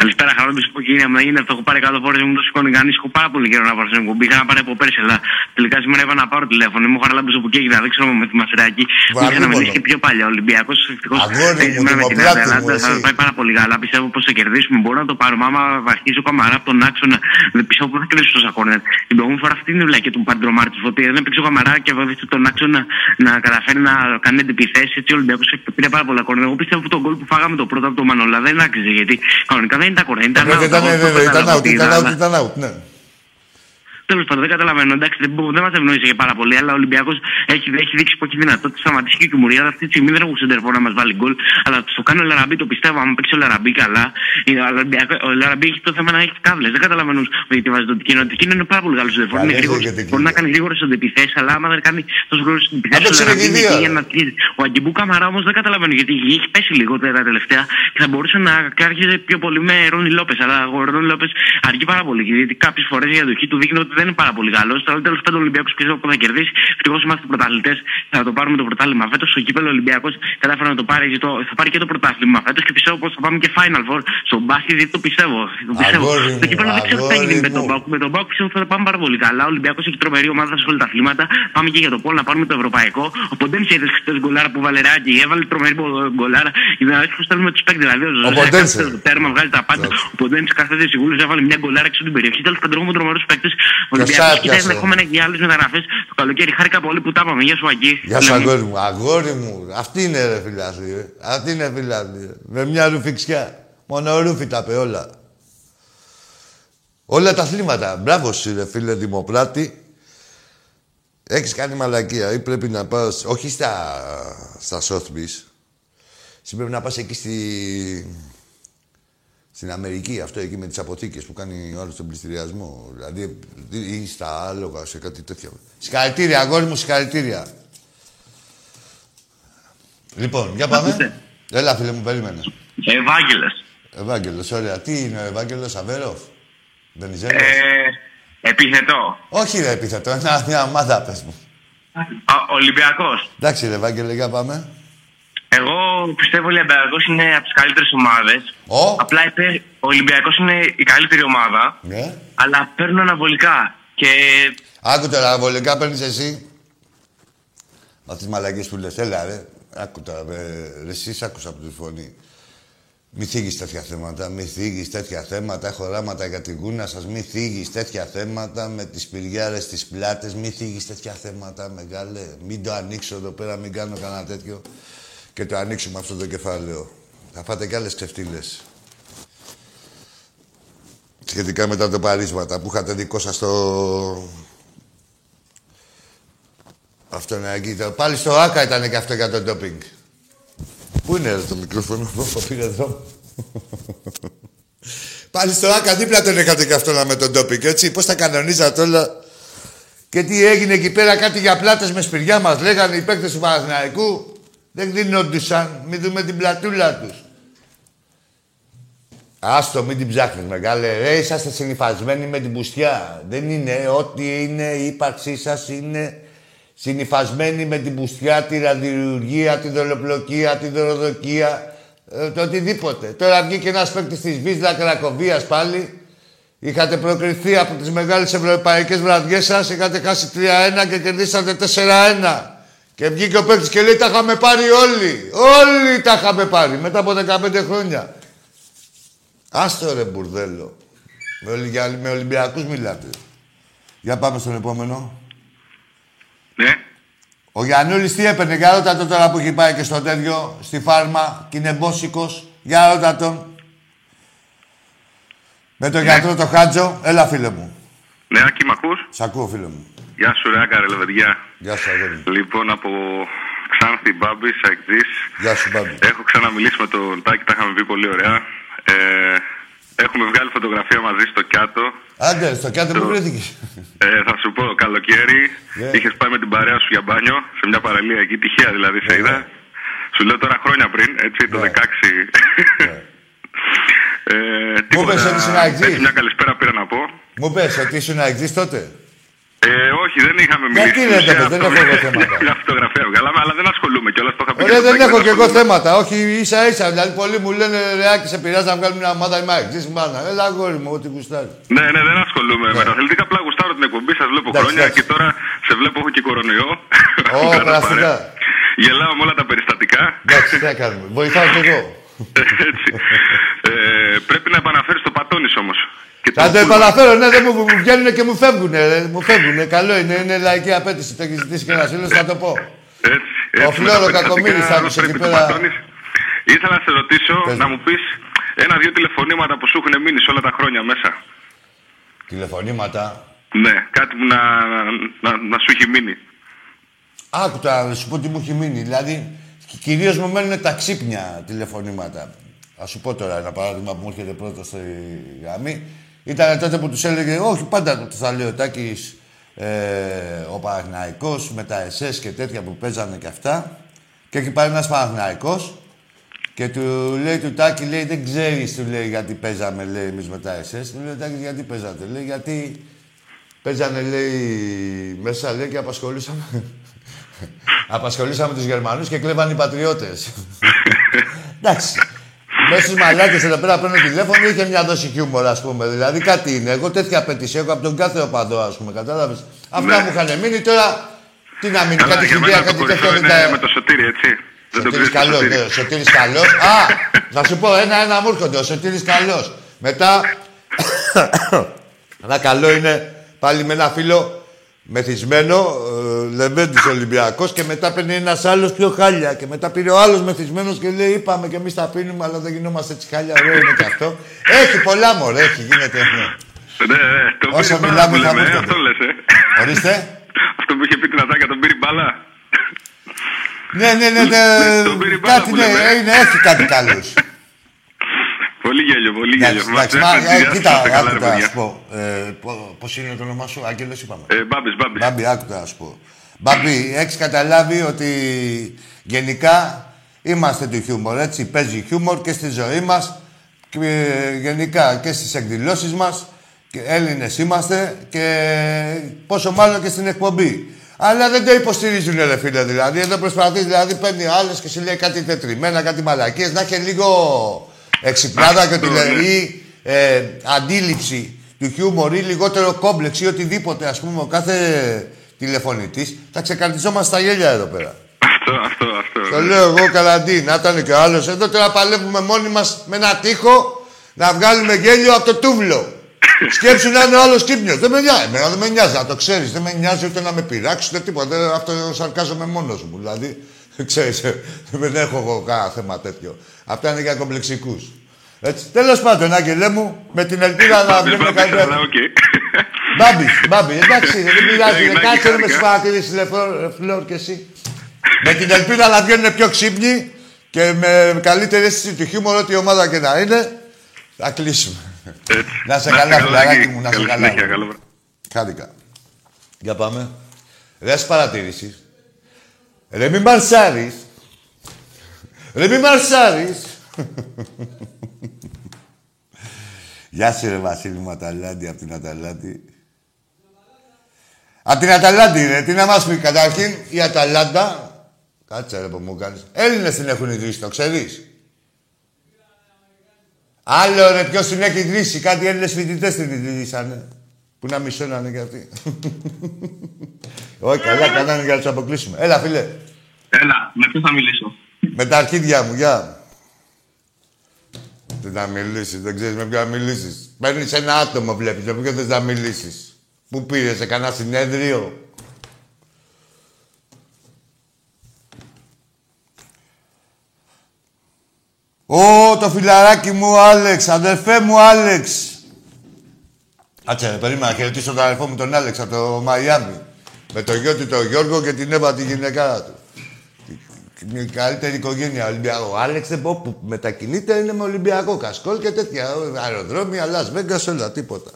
Καλησπέρα, χαρά του πω κυρία μου. Είναι αυτό. Έχω πάρει κάτω φόρες μου, το σηκώνει κανείς. Έχω πάρα πολύ καιρό να πάρω στην εκπομπή. Είχα να πάρει από πέρσι, αλλά τελικά σήμερα είπα να πάρω τηλέφωνο. Μου είχα λάβει από εκεί και να δείξω με τη μασεράκι. Μου είχα να Βαρύμονο. μιλήσει και πιο παλιά. Ο Ολυμπιακός ευτυχώς Αγόρι μου, σήμερα με την δημοπλάτης μου, Αταλάντα θα εσύ. πάει πάρα πολύ καλά. Πιστεύω πως θα κερδίσουμε. Μπορώ να το πάρουμε. Άμα αρχίσει ο καμαρά από τον άξονα, δεν πιστεύω πως θα κερδίσει τόσα κόρνερ. Την προηγούμενη φορά αυτή είναι η βλακία του Παντρομάρ τη Φωτία. Δεν έπαιξε ο καμαρά και βοήθησε τον άξονα να καταφέρει να κάνει αντιπιθέσεις. Έτσι ο Ολυμπιακός πήρε πάρα πολλά κόρνερ. Εγώ πιστεύω ότι το γκολ που φάγαμε το πρώτο από τον Μανολά δεν άξιζε γιατί κανονικά δεν ήταν κόρνερ. Ήταν Πρώτα out. ήταν, Εγώ ναι, το ναι, ήταν κατάλαβα out, τι ήταν είδα, out, αλλά- ήταν out, ναι. Τέλος πάντων, δεν καταλαβαίνω. Εντάξει, δεν, μπο- δεν μας ευνόησε και πάρα πολύ, αλλά ο Ολυμπιακός έχει, έχει δείξει που έχει δυνατότητα. Σταματήσει και η Κιμουρία. Αυτή τη στιγμή δεν έχουν σεντερφόρ να μας βάλει γκολ. Αλλά στο κάνει ο Λαραμπή, το πιστεύω. Αν παίξει ο Λαραμπή καλά, είναι- ο Ολυμπιακό- ο Λαραμπή έχει το θέμα να έχει κάβλες. Δεν καταλαβαίνω γιατί βάζει τον Τικίνο. Ο Τικίνο είναι πάρα πολύ καλό σεντερφόρ. Είναι Καλές γρήγορος. για την Μπορεί να Τικίνο. κάνει γρήγορες αντιπιθέσεις, αλλά άμα δεν κάνει τόσο γρήγορες αντιπιθέσεις. Απ' Ο Λαραμπή εξελιγηδία, είναι εκεί ρε. για να τηρεί. Ο Αγκιμπού Καμαρά όμως δεν καταλαβαίνω γιατί έχει πέσει λίγο τα τελευταία και θα μπορούσε να άρχιζε πιο πολύ με Ρόνι Λόπες. Αλλά ο Ρόνι Λόπες αργεί πάρα πολύ γιατί κάποιες φορές η αντοχή του δείχνει ότι δεν είναι πάρα πολύ καλό. Αλλά τέλος πάντων ο Ολυμπιακός πιστεύω που θα κερδίσει. Ευτυχώς είμαστε πρωταθλητές θα το πάρουμε το πρωτάθλημα. Φέτος στο κύπελο Ολυμπιακός κατάφερε να το πάρει, το, θα πάρει και το πρωτάθλημα. Φέτος και πιστεύω πως θα πάμε και Final Four. Στον μπάσκετ δεν το πιστεύω. Το πιστεύω. Αγόρι μου, το κύπελο δεν ξέρω τι θα γίνει αγόρι με τον μου. Μπάουκ. Με τον Μπάουκ πιστεύω ότι θα πάμε πάρα πολύ καλά. Ο Ολυμπιακός έχει τρομερή ομάδα σε όλα τα αθλήματα. Πάμε και για το πόλο να πάρουμε το ευρωπαϊκό. Ο Ποντένσε είδες χθες γκολάρα που βαλεράκι. Έβαλε τρομερή γκολάρα. Για να δει πώ θέλουμε τους παίκτες. Δηλαδή ο Ζωζέ Ποντένσε. κάθεται στο τέρμα, βγάζει τα πάντα. Εντάξει. Ο Ποντένσε κάθεται σιγούλου, έβαλε μια γκολάρα έξω από την περιοχή. Τέλος πάντων, έχουμε τρομερούς παίκτες. Ο Ολυμπιακό Σάπιασε. κοιτάει ενδεχόμενα και άλλε μεταγραφές το καλοκαίρι. Χάρηκα πολύ που τα είπαμε. Γεια σου, Αγγί. Γεια σου, Λέμε. αγόρι μου. Αγόρι μου. Αυτή είναι ρε φιλάθλη. Ρε. Αυτή είναι φιλάθλη. ρε. Με μια ρουφιξιά. Μόνο ρούφι τα είπε όλα. Όλα τα αθλήματα. Μπράβο σου, ρε φίλε Δημοπράτη. Έχεις κάνει μαλακία ή πρέπει να πας... Όχι στα, στα Sotheby's. Εσύ πρέπει να πας εκεί στη... Στην Αμερική, αυτό εκεί με τις αποθήκες που κάνει ο άλλος τον πληστηριασμό. Δηλαδή, ή στα άλογα, σε κάτι τέτοιο. Συγχαρητήρια, αγόρι μου, συγχαρητήρια. Λοιπόν, για πάμε. Ακούτε. Έλα, φίλε μου, περίμενε. Ευάγγελος. Ευάγγελος, ωραία. Τι είναι ο Ευάγγελος, Αβέροφ; Βενιζέλος; Ε, επιθετό. Όχι, ρε, επίθετο. Ένα, μια ομάδα, πες μου. Ολυμπιακός. Εντάξει, ρε, Ευάγγελε, για πάμε. Εγώ πιστεύω ο Ολυμπιακός είναι από τις καλύτερες ομάδες. Ω. Απλά είπε, ο Ολυμπιακός είναι η καλύτερη ομάδα. Ναι. Αλλά παίρνουν αναβολικά. Και Άκου τώρα, βολικά παίρνεις εσύ. Με αυτές τις μαλακίες που λες, έλα ρε. Άκου τώρα, ρε, ρε εσείς άκουσα από τη φωνή. Μη θίγεις τέτοια θέματα, μη θίγεις τέτοια θέματα. Έχω οράματα για την κούνα σας. Μη θίγεις τέτοια θέματα με τις πυριάρες στις πλάτες. Μη θίγεις τέτοια θέματα, μεγάλε. Μην το ανοίξω εδώ πέρα, μην κάνω κανένα τέτοιο. Και το ανοίξουμε αυτό το κεφάλαιο. Θα φάτε κι άλλες ξεφτύλες. Σχετικά με τα τοπαρίσματα που είχατε δικό σας το... Αυτό είναι εκεί. Το... Πάλι στο ΆΚΑ ήταν και αυτό για το ντόπινγκ. Πού είναι ρε, το μικρόφωνο, που πήρε δρόμο. Πάλι στο ΆΚΑ δίπλα τον είχατε και αυτό να με τον ντόπινγκ, έτσι. Πώς τα κανονίζατε όλα; Και τι έγινε εκεί πέρα, κάτι για πλάτες με σπηριά μας λέγανε οι παίκτες του Παναθηναϊκού. Δεν δίνοντουσαν, μην δούμε την πλατούλα τους. Άστο, μην την ψάχνεις μεγάλε. Ρε, είσαστε συνυφασμένοι με την πουστιά. Δεν είναι. Ό,τι είναι η ύπαρξή σας είναι συνυφασμένοι με την πουστιά, τη ραδιουργία, τη δολοπλοκία, τη δωροδοκία, ε, το οτιδήποτε. Τώρα βγήκε ένας παίκτης της Βίσλα Κρακοβίας πάλι. Είχατε προκριθεί από τις μεγάλες ευρωπαϊκές βραδιές σας, είχατε χάσει 3-1 και κερδίσατε 4-1. Και βγήκε ο παίκτης και λέει τα είχαμε πάρει όλοι. Όλοι τα είχαμε πάρει μετά από 15 χρόνια. Άστο ρε μπουρδέλο. Με, Ολυ- για- με Ολυμπιακούς μιλάτε. Για πάμε στον επόμενο. Ναι. Ο Γιαννούλης τι έπαιρνε, για ρώτα τον τώρα που έχει πάει και στο τέτοιο, στη φάρμα και είναι μπόσικος. Για ρώτα τον. Με τον γιατρό το Χάτζο. Έλα φίλε μου. Ναι, Άκη, μ' ακούς; Σ' ακούω φίλε μου. Γεια σου, ρε Άκα, ρε Λεβεντιά. Γεια σου αγόρι μου. Λοιπόν, από Ξάνθη Μπάμπη, Αεκτζής. Γεια σου Μπάμπη. Έχω ξαναμιλήσει με τον Τάκη, τα είχαμε πει πολύ ωραία. Ε, έχουμε βγάλει φωτογραφία μαζί στο Κιάτο. Άντε, στο κάτω που βρέθηκες. Ε, θα σου πω, καλοκαίρι Ναι. είχες πάει με την παρέα σου για μπάνιο, σε μια παραλία εκεί, τυχαία δηλαδή σε Ναι, είδα. ναι. Σου λέω τώρα χρόνια πριν, έτσι, το Ναι. 16. Ναι. Ε, τίποτα, πες ότι ήσουν αεξής. έτσι, μια καλησπέρα πήρα να πω. Μου πες ότι ήσουν αεξής τότε. Ε, όχι, δεν είχαμε Γιατί μιλήσει. ρε, Ουσία, παιδί, δεν αυτό- έχω εγώ θέματα. [laughs] Μια φωτογραφία βγάλαμε, αλλά δεν ασχολούμαι κιόλας. Το είχα πει. Ωραία, και δεν στο έχω Τάκη, κι εγώ ασχολούμαι. θέματα. Όχι, ίσα ίσα. Δηλαδή, πολλοί μου λένε ρε, Άκη, σε πειράζει να βγάλουμε μια ομάδα. Είμαι αεξής, μάνα. Έλα, αγόρι μου, ό,τι γουστάρεις. Ναι, ναι, δεν ασχολούμαι με τα αθλητικά. Απλά γουστάρω την εκπομπή, σας βλέπω Εντάξει, χρόνια εντάξει. και τώρα σε βλέπω, έχω και κορονοϊό. Ω, [laughs] Κάνω περαστικά. παρέα. Γελάω με όλα τα περιστατικά. Εντάξει, τι να κάνουμε. Βοηθάω κι εγώ. [laughs] Έτσι. Ε, πρέπει να επαναφέρεις το πατόνι όμως. Θα το επαναφέρω, ναι, δεν μου, μου βγαίνουν και μου φεύγουν. Μου φεύγουν. Καλό είναι, είναι λαϊκή απέτηση. Το έχεις ζητήσει και ένας φίλος, θα το πω. Έτσι, έτσι, Ο με Φλόρο τα περιστατικά Κακομοίρης άκουσε πρέπει εκεί το πέρα. πατώνεις. Ήθελα να σε ρωτήσω Πες να μου. μου πεις ένα-δύο τηλεφωνήματα που σου έχουν μείνει σε όλα τα χρόνια μέσα. Τηλεφωνήματα. Ναι, κάτι που να, να, να σου έχει μείνει. Άκου τώρα να σου πω τι μου έχει μείνει. Δηλαδή, κυρίως μου μένουν τα ξύπνια τηλεφωνήματα. Α σου πω τώρα ένα παράδειγμα που μου έρχεται πρώτος στη γραμμή. Ήταν τότε που τους έλεγε, Όχι, πάντα τους θα λέει ο Τάκης, ε, ο Παναθηναϊκός με τα ΕΣΕΣ και τέτοια που παίζανε και αυτά. Και έχει πάρει ένας Παναθηναϊκός και του λέει του Τάκη, λέει, δεν ξέρεις, του λέει, γιατί παίζαμε, λέει, εμείς με τα ΕΣΕΣ. Του λέει, Τάκη, γιατί παίζατε, λέει, γιατί παίζανε, λέει, μέσα, λέει, και απασχολούσαμε [laughs] Απασχολήσαμε τους Γερμανούς και κλέβαν οι πατριώτες. [laughs] Εντάξει. Μέσα στους μαλάκες εδώ πέρα παίρνω τηλέφωνο είχε μια δόση χιούμορ, ας πούμε. Δηλαδή κάτι είναι. Εγώ τέτοια απέτηση έχω από τον κάθε οπαδό, ας πούμε. Κατάλαβες. Αυτά μου είχαν μείνει τώρα. Τι να μείνει, Καλά, κάτι για χιλιά, μένα το κάτι τέτοια κορυφαίο δεν είναι τα... με το Σωτήρι, έτσι. Δεν το Σωτήρης ξέρεις το καλός, Σωτήρι. ναι, Σωτήρης καλός. Α, θα σου πω ένα-ένα μου έρχονται. Ο Σωτήρης καλός. Μετά, [coughs] ένα καλό είναι πάλι με ένα φίλο μεθυσμένο, ε, Λεβέντης Ολυμπιακός και μετά παίρνει ένας άλλος πιο χάλια και μετά πήρε ο άλλος μεθυσμένος και λέει είπαμε και εμείς τα πίνουμε αλλά δεν γινόμαστε έτσι χάλια, ωραίο είναι και αυτό. Έχει πολλά μωρέ, έχει, γίνεται. ναι. Ναι, ναι, το Όσο πήρε μπάλα μιλάμε που θα λέμε, μου ε, έρχονται. Αυτό λες, ε. Ορίστε. Αυτό που είχε πει την Ατάκα, τον πήρε μπάλα. Ναι, ναι, ναι, ναι, Τον πήρε μπάλα κάτι που ναι, λέμε. είναι, έχει κάτι καλούς. Πολύ γέλιο, πολύ Εντάξει, γέλιο. εντάξει, Μας μα, έφτασε, ε, γεια σας, κοίτα, είστε καλά, ρε άκουτα, να παιδιά. σου πω. Ε, πο- πώς είναι το όνομά σου, Άγγελος είπαμε. Ε, Μπάμπης, Μπάμπης. Μπάμπη, άκουτα να σου πω. Μπάμπη, έχεις καταλάβει ότι γενικά είμαστε του χιούμορ, έτσι. Παίζει χιούμορ και στη ζωή μας και ε, γενικά και στις εκδηλώσεις μας. Και Έλληνες είμαστε και πόσο μάλλον και στην εκπομπή. Αλλά δεν το υποστηρίζουν, ρε φίλε, δηλαδή. Εδώ προσπαθείς, δηλαδή παίρνει άλλος και σου λέει κάτι τετριμένα, κάτι μαλακίες. Να έχει λίγο εξυπνάδα και ότι Αυτό, ναι. λέει ε, αντίληψη του χιούμορ ή λιγότερο κόμπλεξ ή οτιδήποτε, ας πούμε, ο κάθε τηλεφωνητής, θα ξεκαρδιζόμαστε στα γέλια εδώ πέρα. Αυτό, αυτό, αυτό. Το λέω εγώ καλαντή, να ήταν και ο άλλος. Εδώ τώρα παλεύουμε μόνοι μας με ένα τείχο να βγάλουμε γέλιο από το τούβλο. Σκέψου να είναι ο άλλος κύμνιος. Δεν με νοιάζει. Εμένα δεν με νοιάζει, να το ξέρεις. Δεν με νοιάζει ούτε να με πειράξεις ούτε τίποτα. Δεν- Αυτό σαρκάζομαι μόνος μου. Δηλαδή, [laughs] ξέρεις, ε, δεν έχω εγώ κανένα θέμα τέτοιο. Αυτά είναι για κομπλεξικούς. Έτσι. Τέλος πάντων, Άγγελέ μου, με την ελπίδα να Μπάμπης, βλέπουμε Μπάμπης, καλύτερα. αλλά οκ. Μπάμπη, μπάμπη, εντάξει, δεν πειράζει. Έγινε, Δεν κάτσε με χάρηκα. τι παρατηρήσει, ρε Φλόρ- Φλόρ και εσύ. με την ελπίδα να βγαίνουν πιο ξύπνοι και με καλύτερη αίσθηση του χιούμορ, ό,τι ομάδα και να είναι, θα κλείσουμε. Έτσι. Να σε καλά, φιλαράκι μου, να σε Καλή καλά. συνέχεια, καλό βράδυ. Χάρηκα. Για πάμε. Ρε παρατηρήσεις. Ρε μη μαρσάρεις. Ρε μη μαρσάρεις. Γεια σου ρε Βασίλη μου Αταλάντη, από την Αταλάντη. Από την Αταλάντη ρε, τι να μας πει καταρχήν η Αταλάντα. Κάτσε ρε που μου κάνεις. Έλληνες την έχουν ιδρύσει, το ξέρεις. Άλλο ρε, ποιος την έχει ιδρύσει. Κάτι Έλληνες φοιτητές την ιδρύσανε. Που να μισώνανε κι αυτοί. Όχι, καλά, κάνανε για να τους αποκλείσουμε. Έλα, φίλε. Έλα, με ποιο θα μιλήσω; Με τα αρχίδια μου, γεια. Τι να μιλήσεις, δεν ξέρεις με ποιο να μιλήσεις. Παίρνεις ένα άτομο, βλέπεις, με ποιο θες να μιλήσεις. Πού πήρες, σε κανένα συνέδριο. Ω, το φιλαράκι μου, Άλεξ, αδερφέ μου, Άλεξ. Κάτσε, ρε, περίμενα να χαιρετήσω τον αδερφό μου τον Άλεξ από το Μαϊάμι. Με το γιο του τον Γιώργο και την Εύα τη γυναικάρα του. Μια καλύτερη οικογένεια Ολυμπιακό. Ο Άλεξ δεν πω που μετακινείται είναι με Ολυμπιακό κασκόλ και τέτοια. Αεροδρόμια, Las Vegas, όλα τίποτα.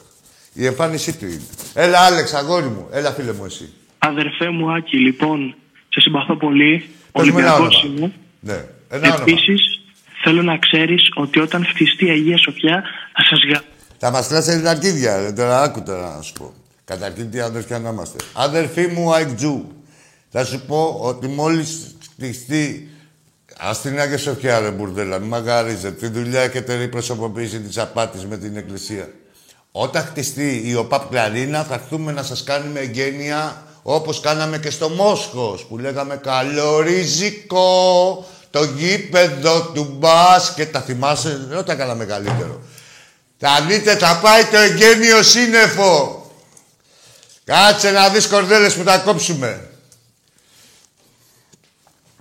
Η εμφάνισή του είναι. Έλα, Άλεξ, αγόρι μου. Έλα, φίλε μου, εσύ. Αδερφέ μου Άκη, λοιπόν, σε συμπαθώ πολύ. Πες μου ένα Ολυμπιακός όνομα. είμαι. Ναι, ένα όνομα. Επίσης, θέλω να ξέρεις ότι όταν φτιστεί η Αγία Σοφιά θα σας γα... Θα μας κλάσει τα αρχίδια, ρε. Τώρα άκου τώρα να σου πω. Καταρχήν τι αδερφιά να είμαστε. Αδερφοί μου, Αιγτζού. Θα σου πω ότι μόλις χτιστεί Ας την Άγια Σοφιά, ρε μπουρδέλα, μη μαγαρίζετε. Τη δουλειά έχετε η προσωποποίηση της απάτης με την Εκκλησία. Όταν χτιστεί η ΟΠΑΠ Κλαρίνα, θα έρθουμε να σας κάνουμε εγγένεια όπως κάναμε και στο Μόσχος, που λέγαμε καλό ριζικό, το γήπεδο του μπάσκετ. Τα θυμάσαι, δεν τα κάναμε καλύτερο. Θα δείτε, θα πάει το εγγένειο σύννεφο. Κάτσε να δεις κορδέλες που θα κόψουμε.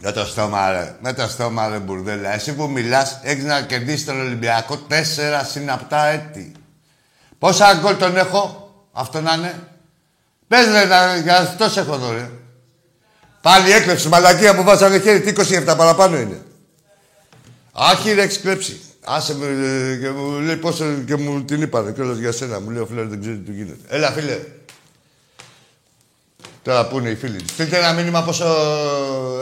Μες το στόμα, ρε. Μες το στόμα, ρε, μπουρδέλα. Εσύ που μιλάς, έχεις να κερδίσεις τον Ολυμπιακό τέσσερα συναπτά έτη. Πόσα γκολ τον έχω, αυτό να είναι; Πες, ρε, να, για αυτό σε έχω εδώ, ρε. Πάλι έκλεψε, μαλακία που βάζανε χέρι, τι 27 παραπάνω είναι. Άχι, ρε, έχεις κλέψει. Άσε με, ε, και μου λέει πόσο και μου την είπανε κιόλας για σένα. Μου λέει ο Φλερ δεν ξέρει τι του γίνεται. Έλα, φίλε. Τώρα που είναι οι φίλοι. Στείλτε ένα μήνυμα πόσο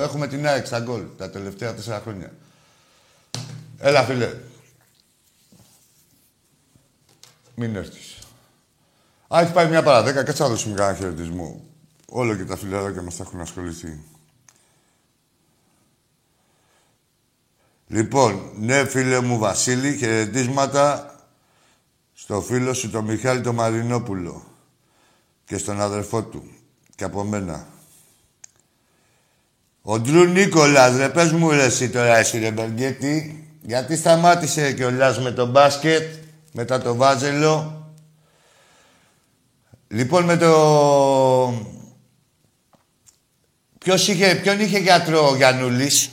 έχουμε την ΑΕΚ στα γκολ τα τελευταία τέσσερα χρόνια. Έλα, φίλε. Μην έρθεις. Α, έχει πάει μια παραδέκα. Κάτσε να δώσουμε κανένα χαιρετισμό. Όλο και τα φιλαράκια μας θα έχουν ασχοληθεί. Λοιπόν, ναι, φίλε μου Βασίλη, χαιρετίσματα στο φίλο σου, τον Μιχάλη τον Μαρινόπουλο και στον αδερφό του και από μένα. Ο Ντρου Νίκολας, ρε, πες μου ρε εσύ τώρα εσύ ρε Μπεργκέτη, γιατί σταμάτησε κιόλας με το μπάσκετ, μετά το βάζελο. Λοιπόν, με το... Ποιος είχε, ποιον είχε γιατρό ο Γιαννούλης;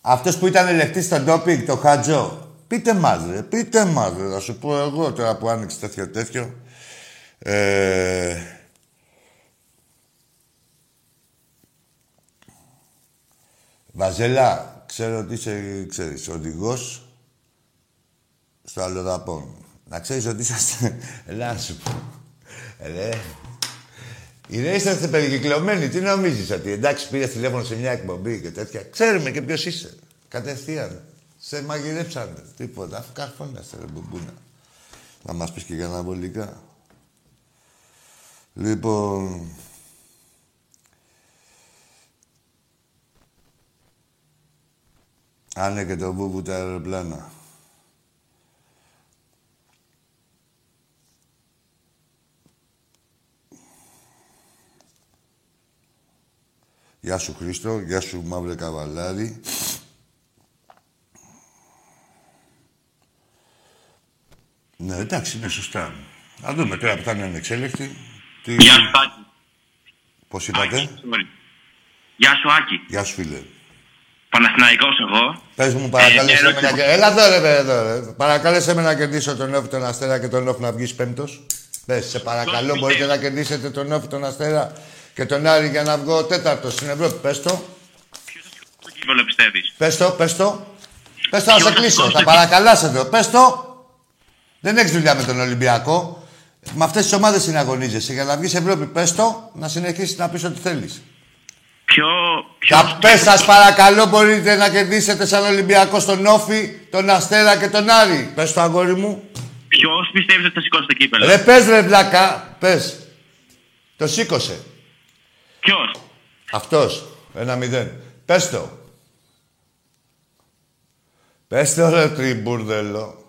Αυτός που ήταν ελεκτής στο ντόπινγκ, το Χατζό. Πείτε μας, ρε, πείτε μας, ρε. Θα σου πω εγώ τώρα που άνοιξε τέτοιο τέτοιο. Ε... Βαζέλα, ξέρω ότι είσαι, ξέρεις, οδηγός στο αλλοδαπών. Να ξέρεις ότι είσαστε... Ελά, σου πω. Ρε. Οι ρε είσαστε περικυκλωμένοι. Τι νομίζεις ότι εντάξει πήρε τηλέφωνο σε μια εκπομπή και τέτοια. Ξέρουμε και ποιος είσαι. Κατευθείαν. Σε μαγειρέψανε. Τίποτα. Αφού καρφώναστε ρε μπουμπούνα. Να μας πεις και για αναβολικά. Λοιπόν... Άνε και το βούβου τα αεροπλάνα. Γεια σου Χρήστο, γεια σου Μαύρε Καβαλάρη. Ναι, εντάξει, είναι σωστά. Να δούμε τώρα που θα είναι ανεξέλεκτη. Τι... Γεια σου, Άκη. Πώς είπατε; Άκη, sorry. Γεια σου, Άκη. Γεια σου, φίλε. Παναθηναϊκός εγώ. Πες μου, παρακάλεσε Ε, με να... Έλα εδώ, ρε, ρε, εδώ, ρε. Παρακάλεσε με να κερδίσω τον Όφη, τον Αστέρα και τον Όφη να βγεις πέμπτος. Πες, σε παρακαλώ, Ποιος μπορείτε πιστεύει; να κερδίσετε τον Όφη, τον Αστέρα και τον Άρη για να βγω τέταρτος στην Ευρώπη. Πες το. Στο κύπελο πιστεύεις; Πες το, πες το. Πες το, να σε Ποιος κλείσω. αυτός Θα εκεί; παρακαλάσετε το. Πες το. Δεν έχεις δουλειά με τον Ολυμπιακό. Με αυτές τις ομάδες συναγωνίζεσαι. Για να βγεις Ευρώπη, πες το, να συνεχίσεις να πεις ό,τι θέλεις. Ποιο... ποιο... Θα πες, σας παρακαλώ, μπορείτε να κερδίσετε σαν Ολυμπιακό στον Όφη, τον Αστέρα και τον Άρη. Πες το, αγόρι μου. Ποιος πιστεύεις ότι θα σηκώσει το κύπελο; Ρε, πες ρε, βλάκα. Πες. Το σήκωσε. Ποιος; Αυτός. Ένα μηδέν. Πες το. Πες το, ρε, τριμπούρδελο.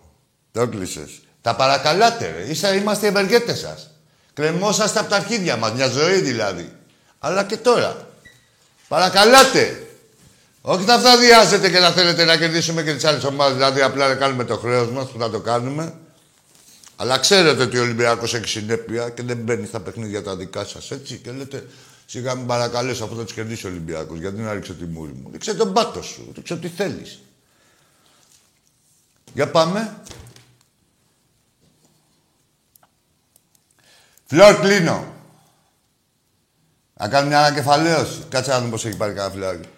Το κλείσες. Τα παρακαλάτε, ρε. Ίσα είμαστε οι ευεργέτες σας. Κρεμόσαστε από τα αρχίδια μας. Μια ζωή δηλαδή. Αλλά και τώρα. Παρακαλάτε. Όχι να φταδιάζετε και να θέλετε να κερδίσουμε και τις άλλες ομάδες. Δηλαδή απλά να κάνουμε το χρέος μας που θα το κάνουμε. Αλλά ξέρετε ότι ο Ολυμπιακός έχει συνέπεια και δεν μπαίνει στα παιχνίδια τα δικά σας, έτσι. Και λέτε, σιγά μην παρακαλέσω αφού θα τους κερδίσει ο Ολυμπιακός. Γιατί να ρίξω τη μούρη μου. Ρίξε τον πάτος σου. Ρίξε ό,τι θέλεις. Για πάμε. Φλόρ κλείνω. Να κάνω μια ανακεφαλαίωση. Κάτσε να δούμε πώς έχει πάρει κανένα φιλάκι.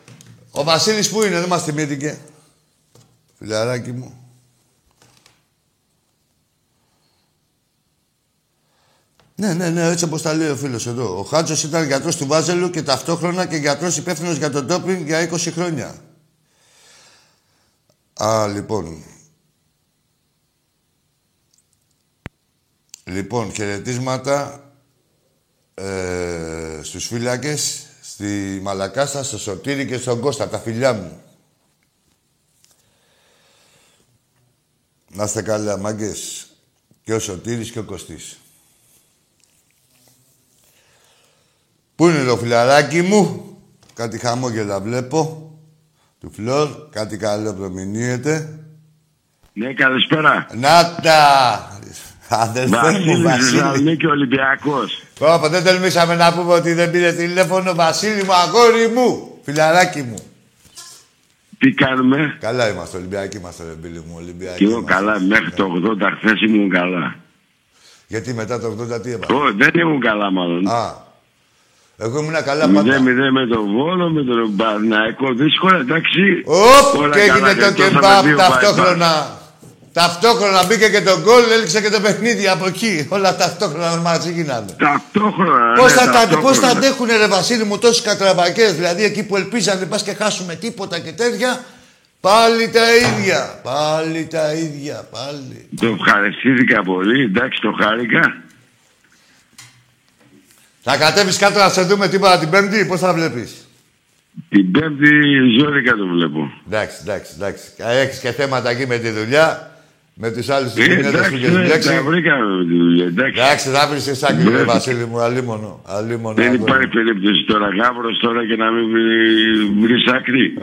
Ο Βασίλης που είναι, δεν μας θυμήθηκε. Φιλαράκι μου. Ναι, ναι, ναι, έτσι όπως τα λέει ο φίλος εδώ. Ο Χάτζος ήταν γιατρός του Βάζελου και ταυτόχρονα και γιατρός υπεύθυνος για τον ντόπινγκ για 20 χρόνια. Α, λοιπόν. Λοιπόν, χαιρετίσματα ε, στους φύλακες, στη Μαλακάστα, στο Σωτήρι και στον Κώστα, τα φιλιά μου. Να είστε καλά, μάγκες. Και ο Σωτήρης και ο Κωστής. Πού είναι το φιλαράκι μου; Κάτι χαμόγελα βλέπω. Του Φλόρ. Κάτι καλό προμηνύεται. Ναι, καλησπέρα. Να τα! Αδερφέ μου, Βασίλης Βασίλη. Θεσσαλονίκη Ολυμπιακός. Πω, πω, δεν τολμήσαμε να πούμε ότι δεν πήρε τηλέφωνο. Βασίλη μου, αγόρι μου. Φιλαράκι μου. Τι κάνουμε; Καλά είμαστε, Ολυμπιακοί είμαστε, ρε φίλοι μου. Ολυμπιακοί Και εγώ είμαστε. καλά, μέχρι το 80 χθες ήμουν καλά. Γιατί μετά το 80 τι έπαθε; Ω, δεν ήμουν καλά μάλλον. Α. Εγώ ήμουν καλά 0-0 πάντα. με τον Βόλο, με τον Παναϊκό. Δύσκολα, εντάξει. Οπ, Όλα και έγινε καλά, το γλιτώσαμε κεμπάπ δύο ταυτόχρονα. Ταυτόχρονα μπήκε και το γκολ, έληξε και το παιχνίδι από εκεί. Όλα ταυτόχρονα μαζί γίνανε. Ταυτόχρονα. Πώς ναι, θα, τα, ταυτόχρονα. πώς θα αντέχουνε ρε Βασίλη μου τόσοι κατραβακές, δηλαδή εκεί που ελπίζανε πας και χάσουμε τίποτα και τέτοια, πάλι τα ίδια, πάλι τα ίδια, πάλι. Το ευχαριστήθηκα πολύ, εντάξει, το χάρηκα. Θα κατέβεις κάτω να σε δούμε τίποτα την Πέμπτη, πώς θα βλέπεις; Την πέμπτη ζώρικα το βλέπω. Εντάξει, εντάξει, εντάξει. Έχεις και θέματα εκεί με τη δουλειά. Με τους άλλους τους Ε, γυναίκες που εντάξει, έχεις ναι, μπλέξει. τα βρήκαμε με τη δουλειά. Εντάξει. Εντάξει, θα βρεις και σάκη, Ναι. ρε Βασίλη μου, αλίμονο. αλίμονο Δεν αγόρι υπάρχει μου. περίπτωση τώρα γάβρος τώρα και να μην βρει- βρεις άκρη.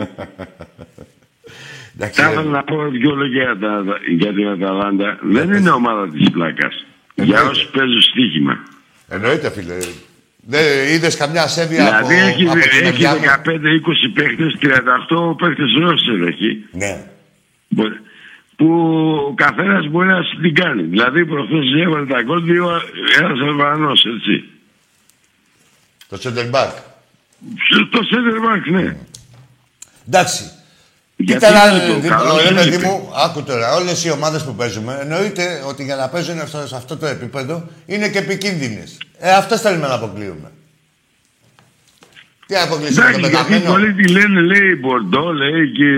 [laughs] Εντάξει, Θα ρε. ήθελα να πω δυο λόγια για, τα- για την Αταλάντα. Δεν είναι ομάδα της πλάκας. Για όσους παίζουν στοίχημα. Εννοείται, φίλε. Δεν είδες καμιά ασέβεια από, Δηλαδή έχεις, από την έχεις Ενδιάμο. 15-20 παίχτες, 38 παίχτες Ρώσες έχει. Ναι. Μπο- Που ο καθένας μπορεί να σου την κάνει. Δηλαδή προχθές έβαλε τα γκολ δύο, ένας Αλβανός, έτσι. Το center back. Το center back, ναι. Εντάξει. Γιατί Κοίτα, είναι ρε, το δι- καλό, ρε, δεν παιδί είπε. μου, άκου τώρα, όλες οι ομάδες που παίζουμε, εννοείται ότι για να παίζουν αυτό- σε αυτό το επίπεδο είναι και επικίνδυνες. Ε, αυτές θέλουμε να αποκλείουμε. Τι να αποκλείσουμε το Εντάξει, γιατί πεταμένο; πολλοί τη λένε, λέει Μπορντό, λέει και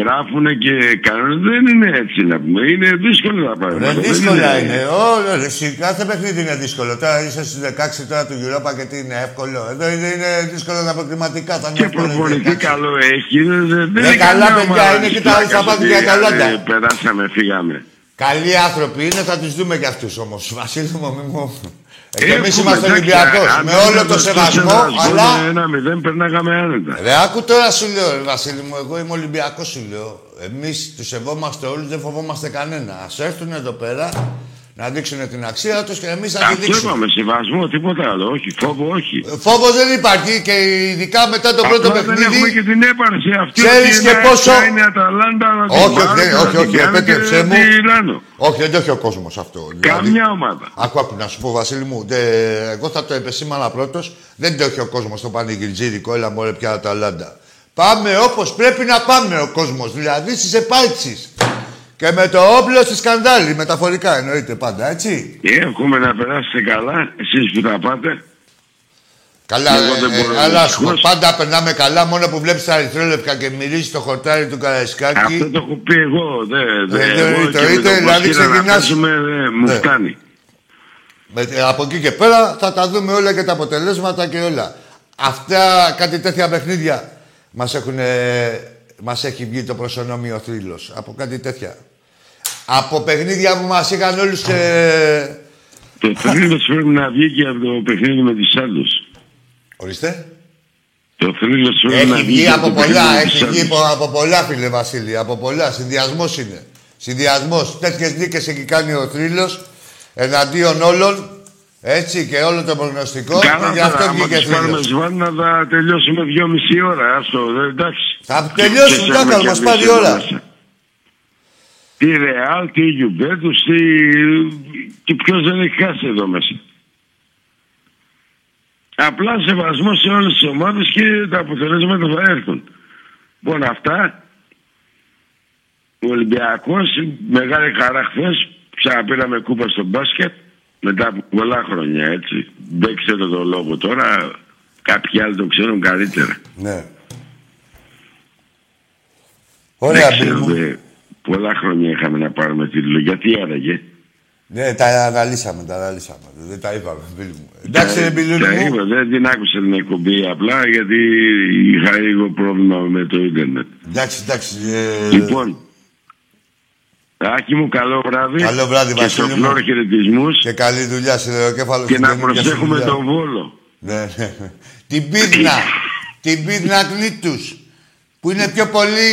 γράφουν και κάνουν. Δεν είναι έτσι να πούμε. Είναι δύσκολο να πάρουμε. Ρε, δύσκολα είναι. Όλο, ρε, εσύ, κάθε παιχνίδι είναι δύσκολο. Τώρα είσαι στις 16 τώρα του Europa και τι είναι εύκολο. Εδώ είναι, είναι δύσκολο τα προκριματικά. Θα είναι Και εύκολο, προπονητή 16. καλό έχει. Δεν, δεν Ρε, είναι καλά, καμιά παιδιά, ομάδα είναι της και τα πλάκας στα πάθη ότι, για τα Λάντα. ε, Περάσαμε, φύγαμε. Καλοί άνθρωποι είναι, θα τους δούμε κι αυτούς όμως. Βασίλη μου, μη μου. Ε, και εμείς Έχουμε, είμαστε εντάξει, Ολυμπιακός. αν Με δεν όλο ήταν το στο σεβασμό, σεβασμό, αλλά. Ένα μηδέν περνάγαμε άνετα. Ρε, άκου τώρα σου λέω, ρε, Βασίλη μου, εγώ είμαι Ολυμπιακός σου λέω. Εμείς τους σεβόμαστε όλους, δεν φοβόμαστε κανένα. Α έρθουν εδώ πέρα να δείξουν την αξία τους και εμείς θα τη Αυτό δείξουμε. είπαμε, σεβασμό, τίποτα άλλο. Όχι, φόβο, όχι. Φόβος δεν υπάρχει και ειδικά μετά το πρώτο Απλά δεν έχουμε και παιχνίδι. την έπαρση αυτή. Ξέρεις ότι και είναι- πόσο- ποια Είναι Αταλάντα, να την Όχι, όχι, πάρουν δεν- και να όχι, την όχι, κάνουν επέτρεψέ και μου. να την ράνω. Όχι, δεν το έχει ο κόσμος αυτό. Δηλαδή, Καμιά ομάδα. Άκου, άκου, να σου πω, Βασίλη μου, δε, εγώ θα το επεσήμανα πρώτος. Δεν το έχει ο κόσμος στο πανηγυρτζίδικο, έλα μωρέ πια Αταλάντα. Πάμε όπως πρέπει να πάμε ο κόσμος, δηλαδή στις επάλξεις. Και με το όπλο στη σκανδάλη, μεταφορικά εννοείται πάντα, έτσι. Ε, Εύχομαι να περάσετε καλά, εσείς που τα πάτε. Καλά, Εγώ δεν ε, μπορώ ε, να αλλά σου πω, δυστυχώς. πάντα περνάμε καλά μόνο που βλέπεις τα αριθρόλεπτα και μυρίζει το χορτάρι του Καραϊσκάκη. Αυτό το έχω πει εγώ. Δε, δε, Ε, εγώ το και με είτε, τον δηλαδή Κωστήρα να ξεκινάς- παίζουμε, δε, μου Ναι. φτάνει. Με, ε, από εκεί και πέρα θα τα δούμε όλα και τα αποτελέσματα και όλα. Αυτά, κάτι τέτοια παιχνίδια μας, έχουν, μας έχει βγει το προσωνόμιο θρύλος. Από κάτι τέτοια. Από παιχνίδια που μας είχαν όλους και... Το θρύλος πρέπει να βγει και από το παιχνίδι με τις άλλους. Ορίστε. Το θρύλος πρέπει να Έχει βγει βγει και από το παιχνίδι πολλά, με έχει τις βγει άλλους. από, από πολλά φίλε Βασίλη, από πολλά. Συνδυασμός είναι. Συνδυασμός. Τέτοιες νίκες έχει κάνει ο θρύλος εναντίον όλων. Έτσι και όλο το προγνωστικό. Καλά και γι' αυτό τώρα, άμα βγήκε τις πάρουμε θρύλος. σβάρνα θα τελειώσουμε δυόμιση ώρα. Άστο, δε, εντάξει. Θα τελειώσουμε, Και- και εντάξει, σε θα μας έχουμε πάρει κερδίσει ώρα. εδώ μέσα. Τι Ρεάλ, τι Γιουμπέντους, τι... και ποιος δεν έχει χάσει εδώ μέσα. Απλά σεβασμό σε όλες τις ομάδες και τα αποτελέσματα θα έρθουν. Λοιπόν αυτά, ο Ολυμπιακός, μεγάλη χαρά χθες, ξαναπήραμε κούπα στο μπάσκετ, μετά από πολλά χρόνια έτσι. Δεν ξέρω το λόγο τώρα, κάποιοι άλλοι το ξέρουν καλύτερα. Ναι. Ωραία, Δεν Μπίλ ξέρω, μου. δε, πολλά χρόνια είχαμε να πάρουμε τίτλο. Γιατί άραγε; Ναι, τα αναλύσαμε, τα αναλύσαμε. Δεν τα είπαμε, Μπίλ μου. Εντάξει, ρε Μπιλούνι Τα μου. είπα, δεν την άκουσα την εκπομπή απλά γιατί είχα λίγο πρόβλημα με το ίντερνετ. Εντάξει, εντάξει. ε, Λοιπόν, Άκη μου, καλό βράδυ. Καλό βράδυ, Και στο Βασίλη μου. φλόρ χαιρετισμούς Και καλή δουλειά, σιδεροκέφαλο. και στην να καινούργια σου προσέχουμε δουλειά. τον Βόλο. Ναι, ναι. Την πίδνα. την πίδνα κνήτους. Που είναι πιο πολύ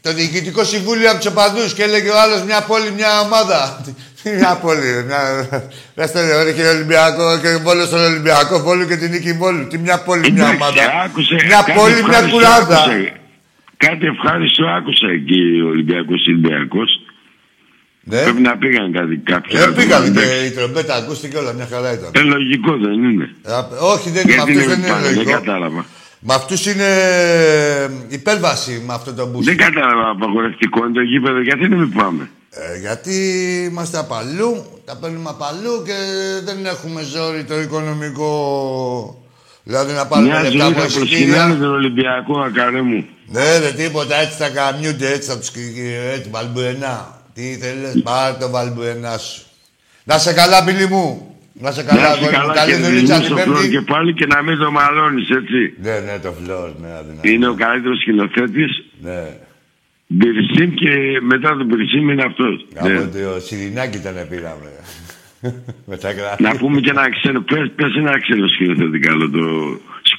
το διοικητικό συμβούλιο από τους οπαδούς και έλεγε ο άλλος μια πόλη, μια ομάδα. Τι μια πόλη, ρε, μια. Δέστε ρε, ωραία, και Ολυμπιακό και Βόλος στον Ολυμπιακό, Βόλο και την νίκη Βόλου. Τι μια πόλη, μια Εντάξει, ομάδα. άκουσε, μια κάτι πόλη, μια ευχάριστο κουράδα. άκουσα. Κάτι ευχάριστο άκουσα εκεί ο Ολυμπιακός Ολυμπιακός. Ναι. Πρέπει να πήγαν κάτι κάποια. Ε, πήγαμε Εντάξει. και η τρομπέτα ακούστηκε όλα, μια χαρά ήταν. Ε, λογικό δεν είναι. Ε, όχι, δεν είναι. Με Γιατί αυτούς δεν δεν είναι πάνε, δεν λογικό. κατάλαβα. Με αυτούς είναι υπέρβαση με αυτό το boost. Δεν κατάλαβα απαγορευτικό είναι το γήπεδο, γιατί δεν μην πάμε; Ε, γιατί είμαστε απαλού, τα παίρνουμε απαλού και δεν έχουμε ζόρι το οικονομικό. Δηλαδή να πάρουμε Μια λεφτά ζωή από θα προσκυνάνε εισιτήρια. τον Ολυμπιακό, ακαρέ μου. Ναι, δεν τίποτα, έτσι θα καμιούνται, έτσι θα τους έτσι, βαλμπουενά. Τι ήθελες, πάρε το βαλμπουενά σου. Να σε καλά, πιλί μου. Να σε Να καλά, είσαι αγόρι μου. καλά Καλή και δουλειά να την στο φλόρ Πέμπτη. και πάλι και να μην το μαλώνεις, έτσι. Ναι, ναι, το φλόρ, ναι, αδυνατό. Είναι ο καλύτερος σκηνοθέτης. Ναι. Μπυρισίμ και μετά τον Μπυρισίμ είναι αυτός. Από Ναι. το Σιρινάκι τον πήραμε. [laughs] Με τα γράφη. Να πούμε και ένα ξένο, πες, πες ένα ξένο σκηνοθέτη καλό, το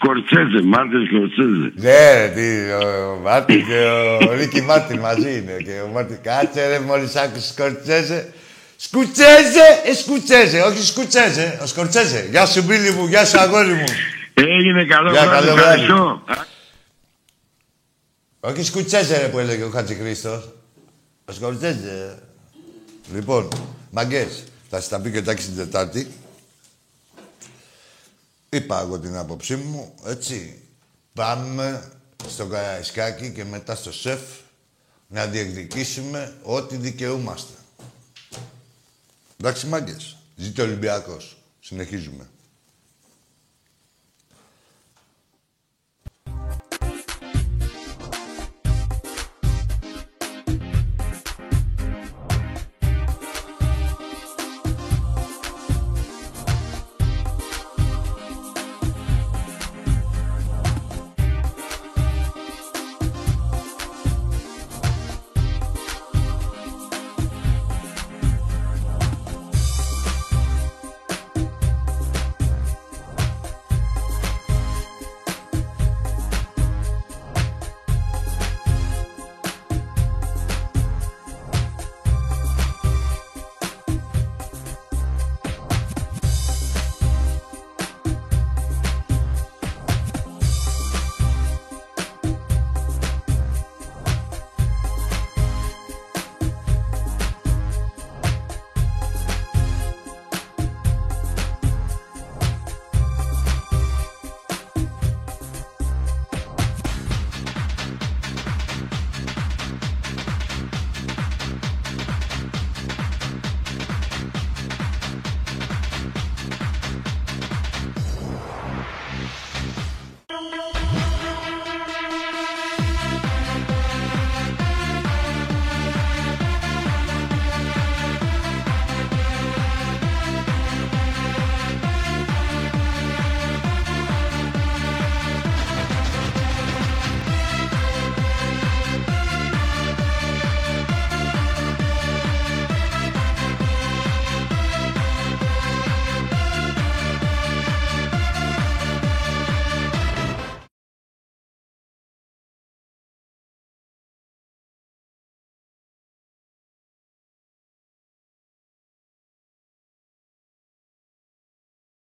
Σκορτσέζε, Μάρτιν Σκορτσέζε. Ναι, ρε, τι, ο Μάρτιν και ο Ρίκι Μάρτιν μαζί είναι. Και ο Μάρτιν, κάτσε ρε, μόλις άκουσες Σκορτσέζε. Σκουτσέζε, ε, σκουτσέζε, όχι σκουτσέζε, ο Σκορτσέζε. Γεια σου, Μπίλι μου, γεια σου, αγόρι μου. Έγινε καλό Γεια, βράδυ, καλό βράδυ. ευχαριστώ. Όχι σκουτσέζε, ρε, που έλεγε ο Χατζηχρήστος. Ο Σκορτσέζε. Λοιπόν, μαγκές, θα σας τα πει και ο Τάκης την Τετάρτη. Είπα εγώ την άποψή μου, έτσι. Πάμε στο Καραϊσκάκι και μετά στο ΣΕΦ να διεκδικήσουμε ό,τι δικαιούμαστε. Εντάξει, μάγκες. Ζήτω ο Ολυμπιακός. Συνεχίζουμε.